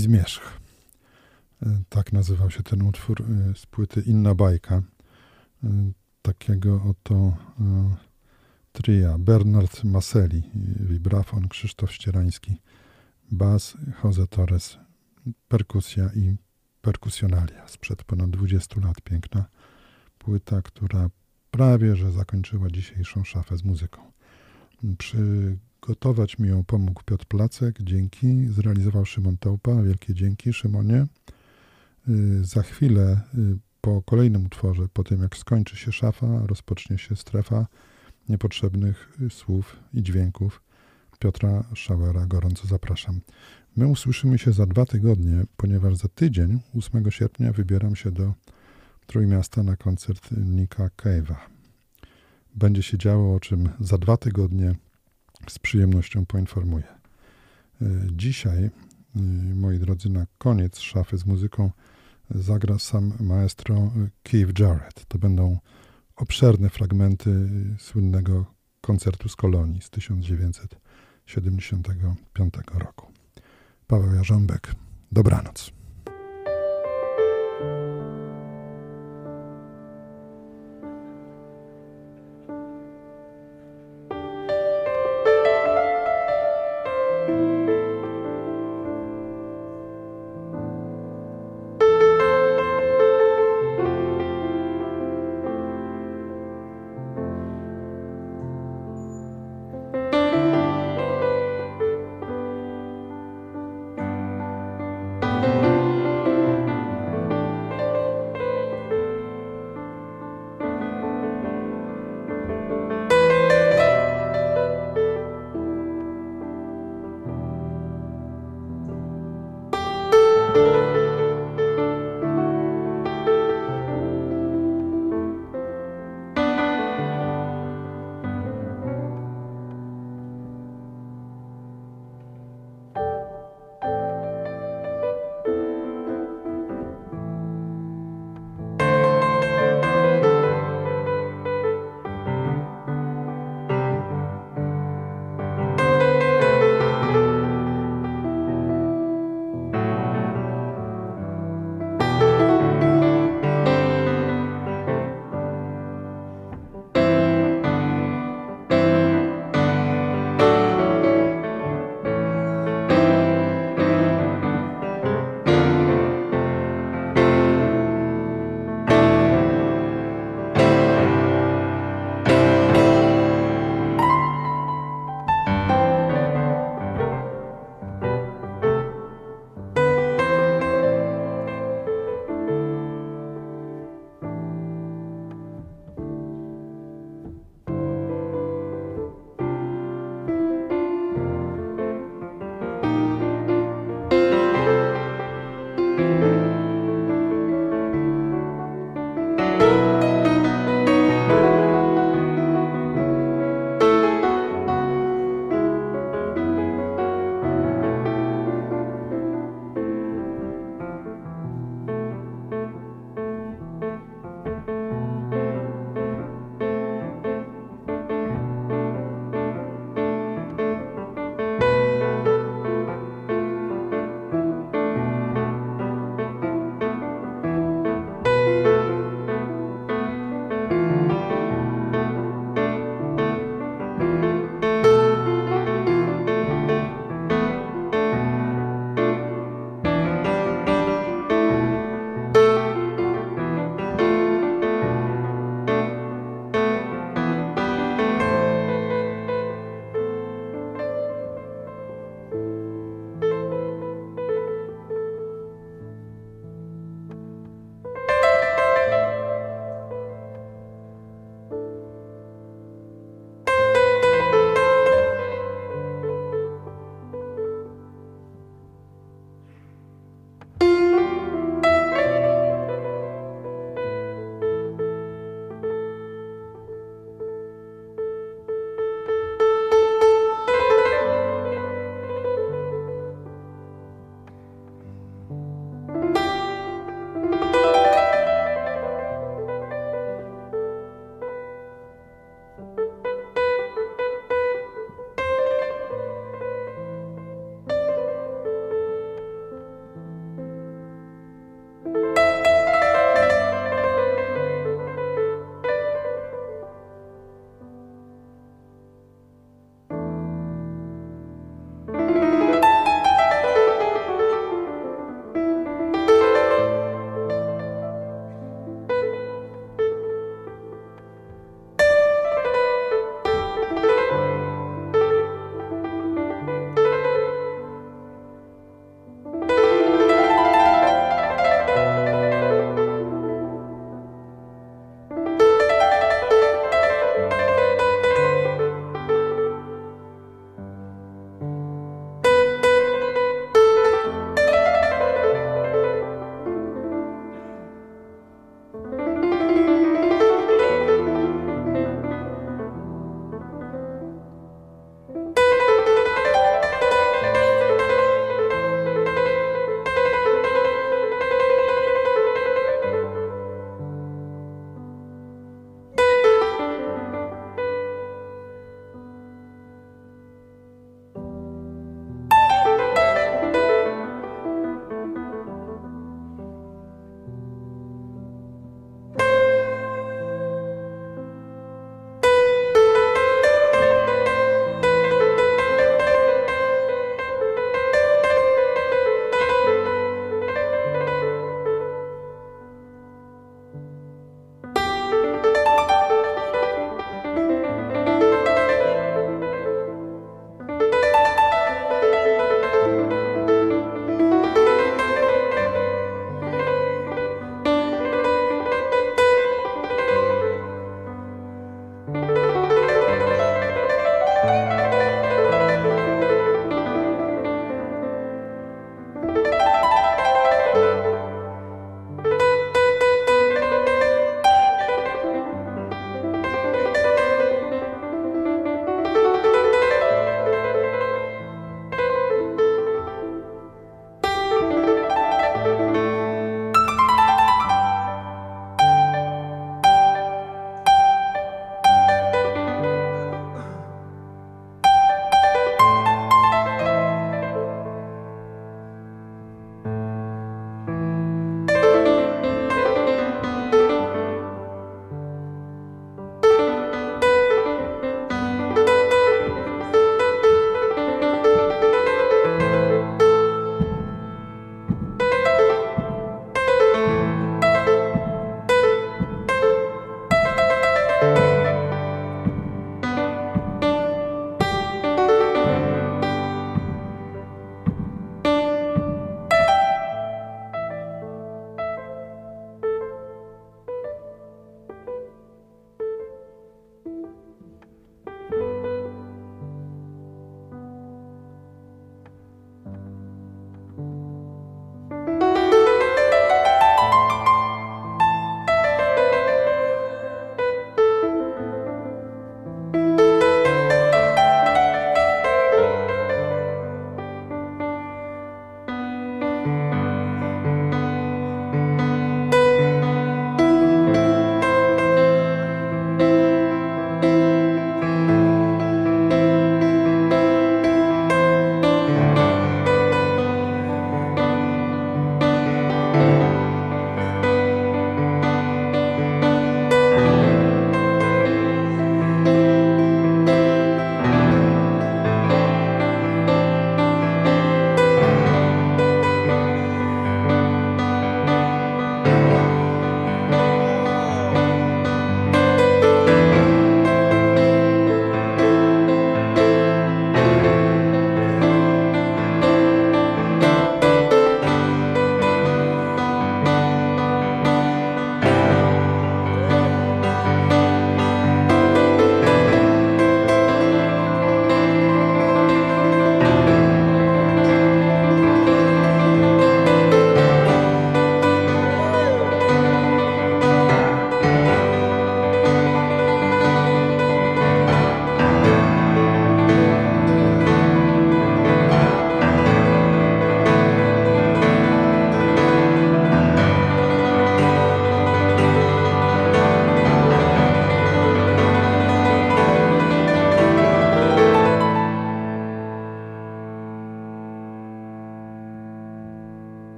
i Zmierzch. Tak nazywał się ten utwór e, z płyty Inna Bajka. E, Takiego oto e, tria. Bernard Maseli, vibrafon, Krzysztof Ścierański, bas, Jose Torres, perkusja i perkusjonalia sprzed ponad 20 lat. Piękna płyta, która prawie że zakończyła dzisiejszą szafę z muzyką. Przygotować mi ją pomógł Piotr Placek, dzięki. Zrealizował Szymon Tołpa, wielkie dzięki Szymonie. Y, Za chwilę y, po kolejnym utworze, po tym jak skończy się szafa, rozpocznie się strefa niepotrzebnych y, słów i dźwięków. Piotra Szauera gorąco zapraszam. My usłyszymy się za dwa tygodnie, ponieważ za tydzień, 8 sierpnia, wybieram się do Trójmiasta na koncert Nika Cave'a. Będzie się działo, o czym za dwa tygodnie z przyjemnością poinformuję. E, dzisiaj, e, moi drodzy, na koniec szafy z muzyką zagra sam maestro Keith Jarrett. To będą obszerne fragmenty słynnego koncertu z Kolonii z 1975 roku. Paweł Jarząbek, dobranoc.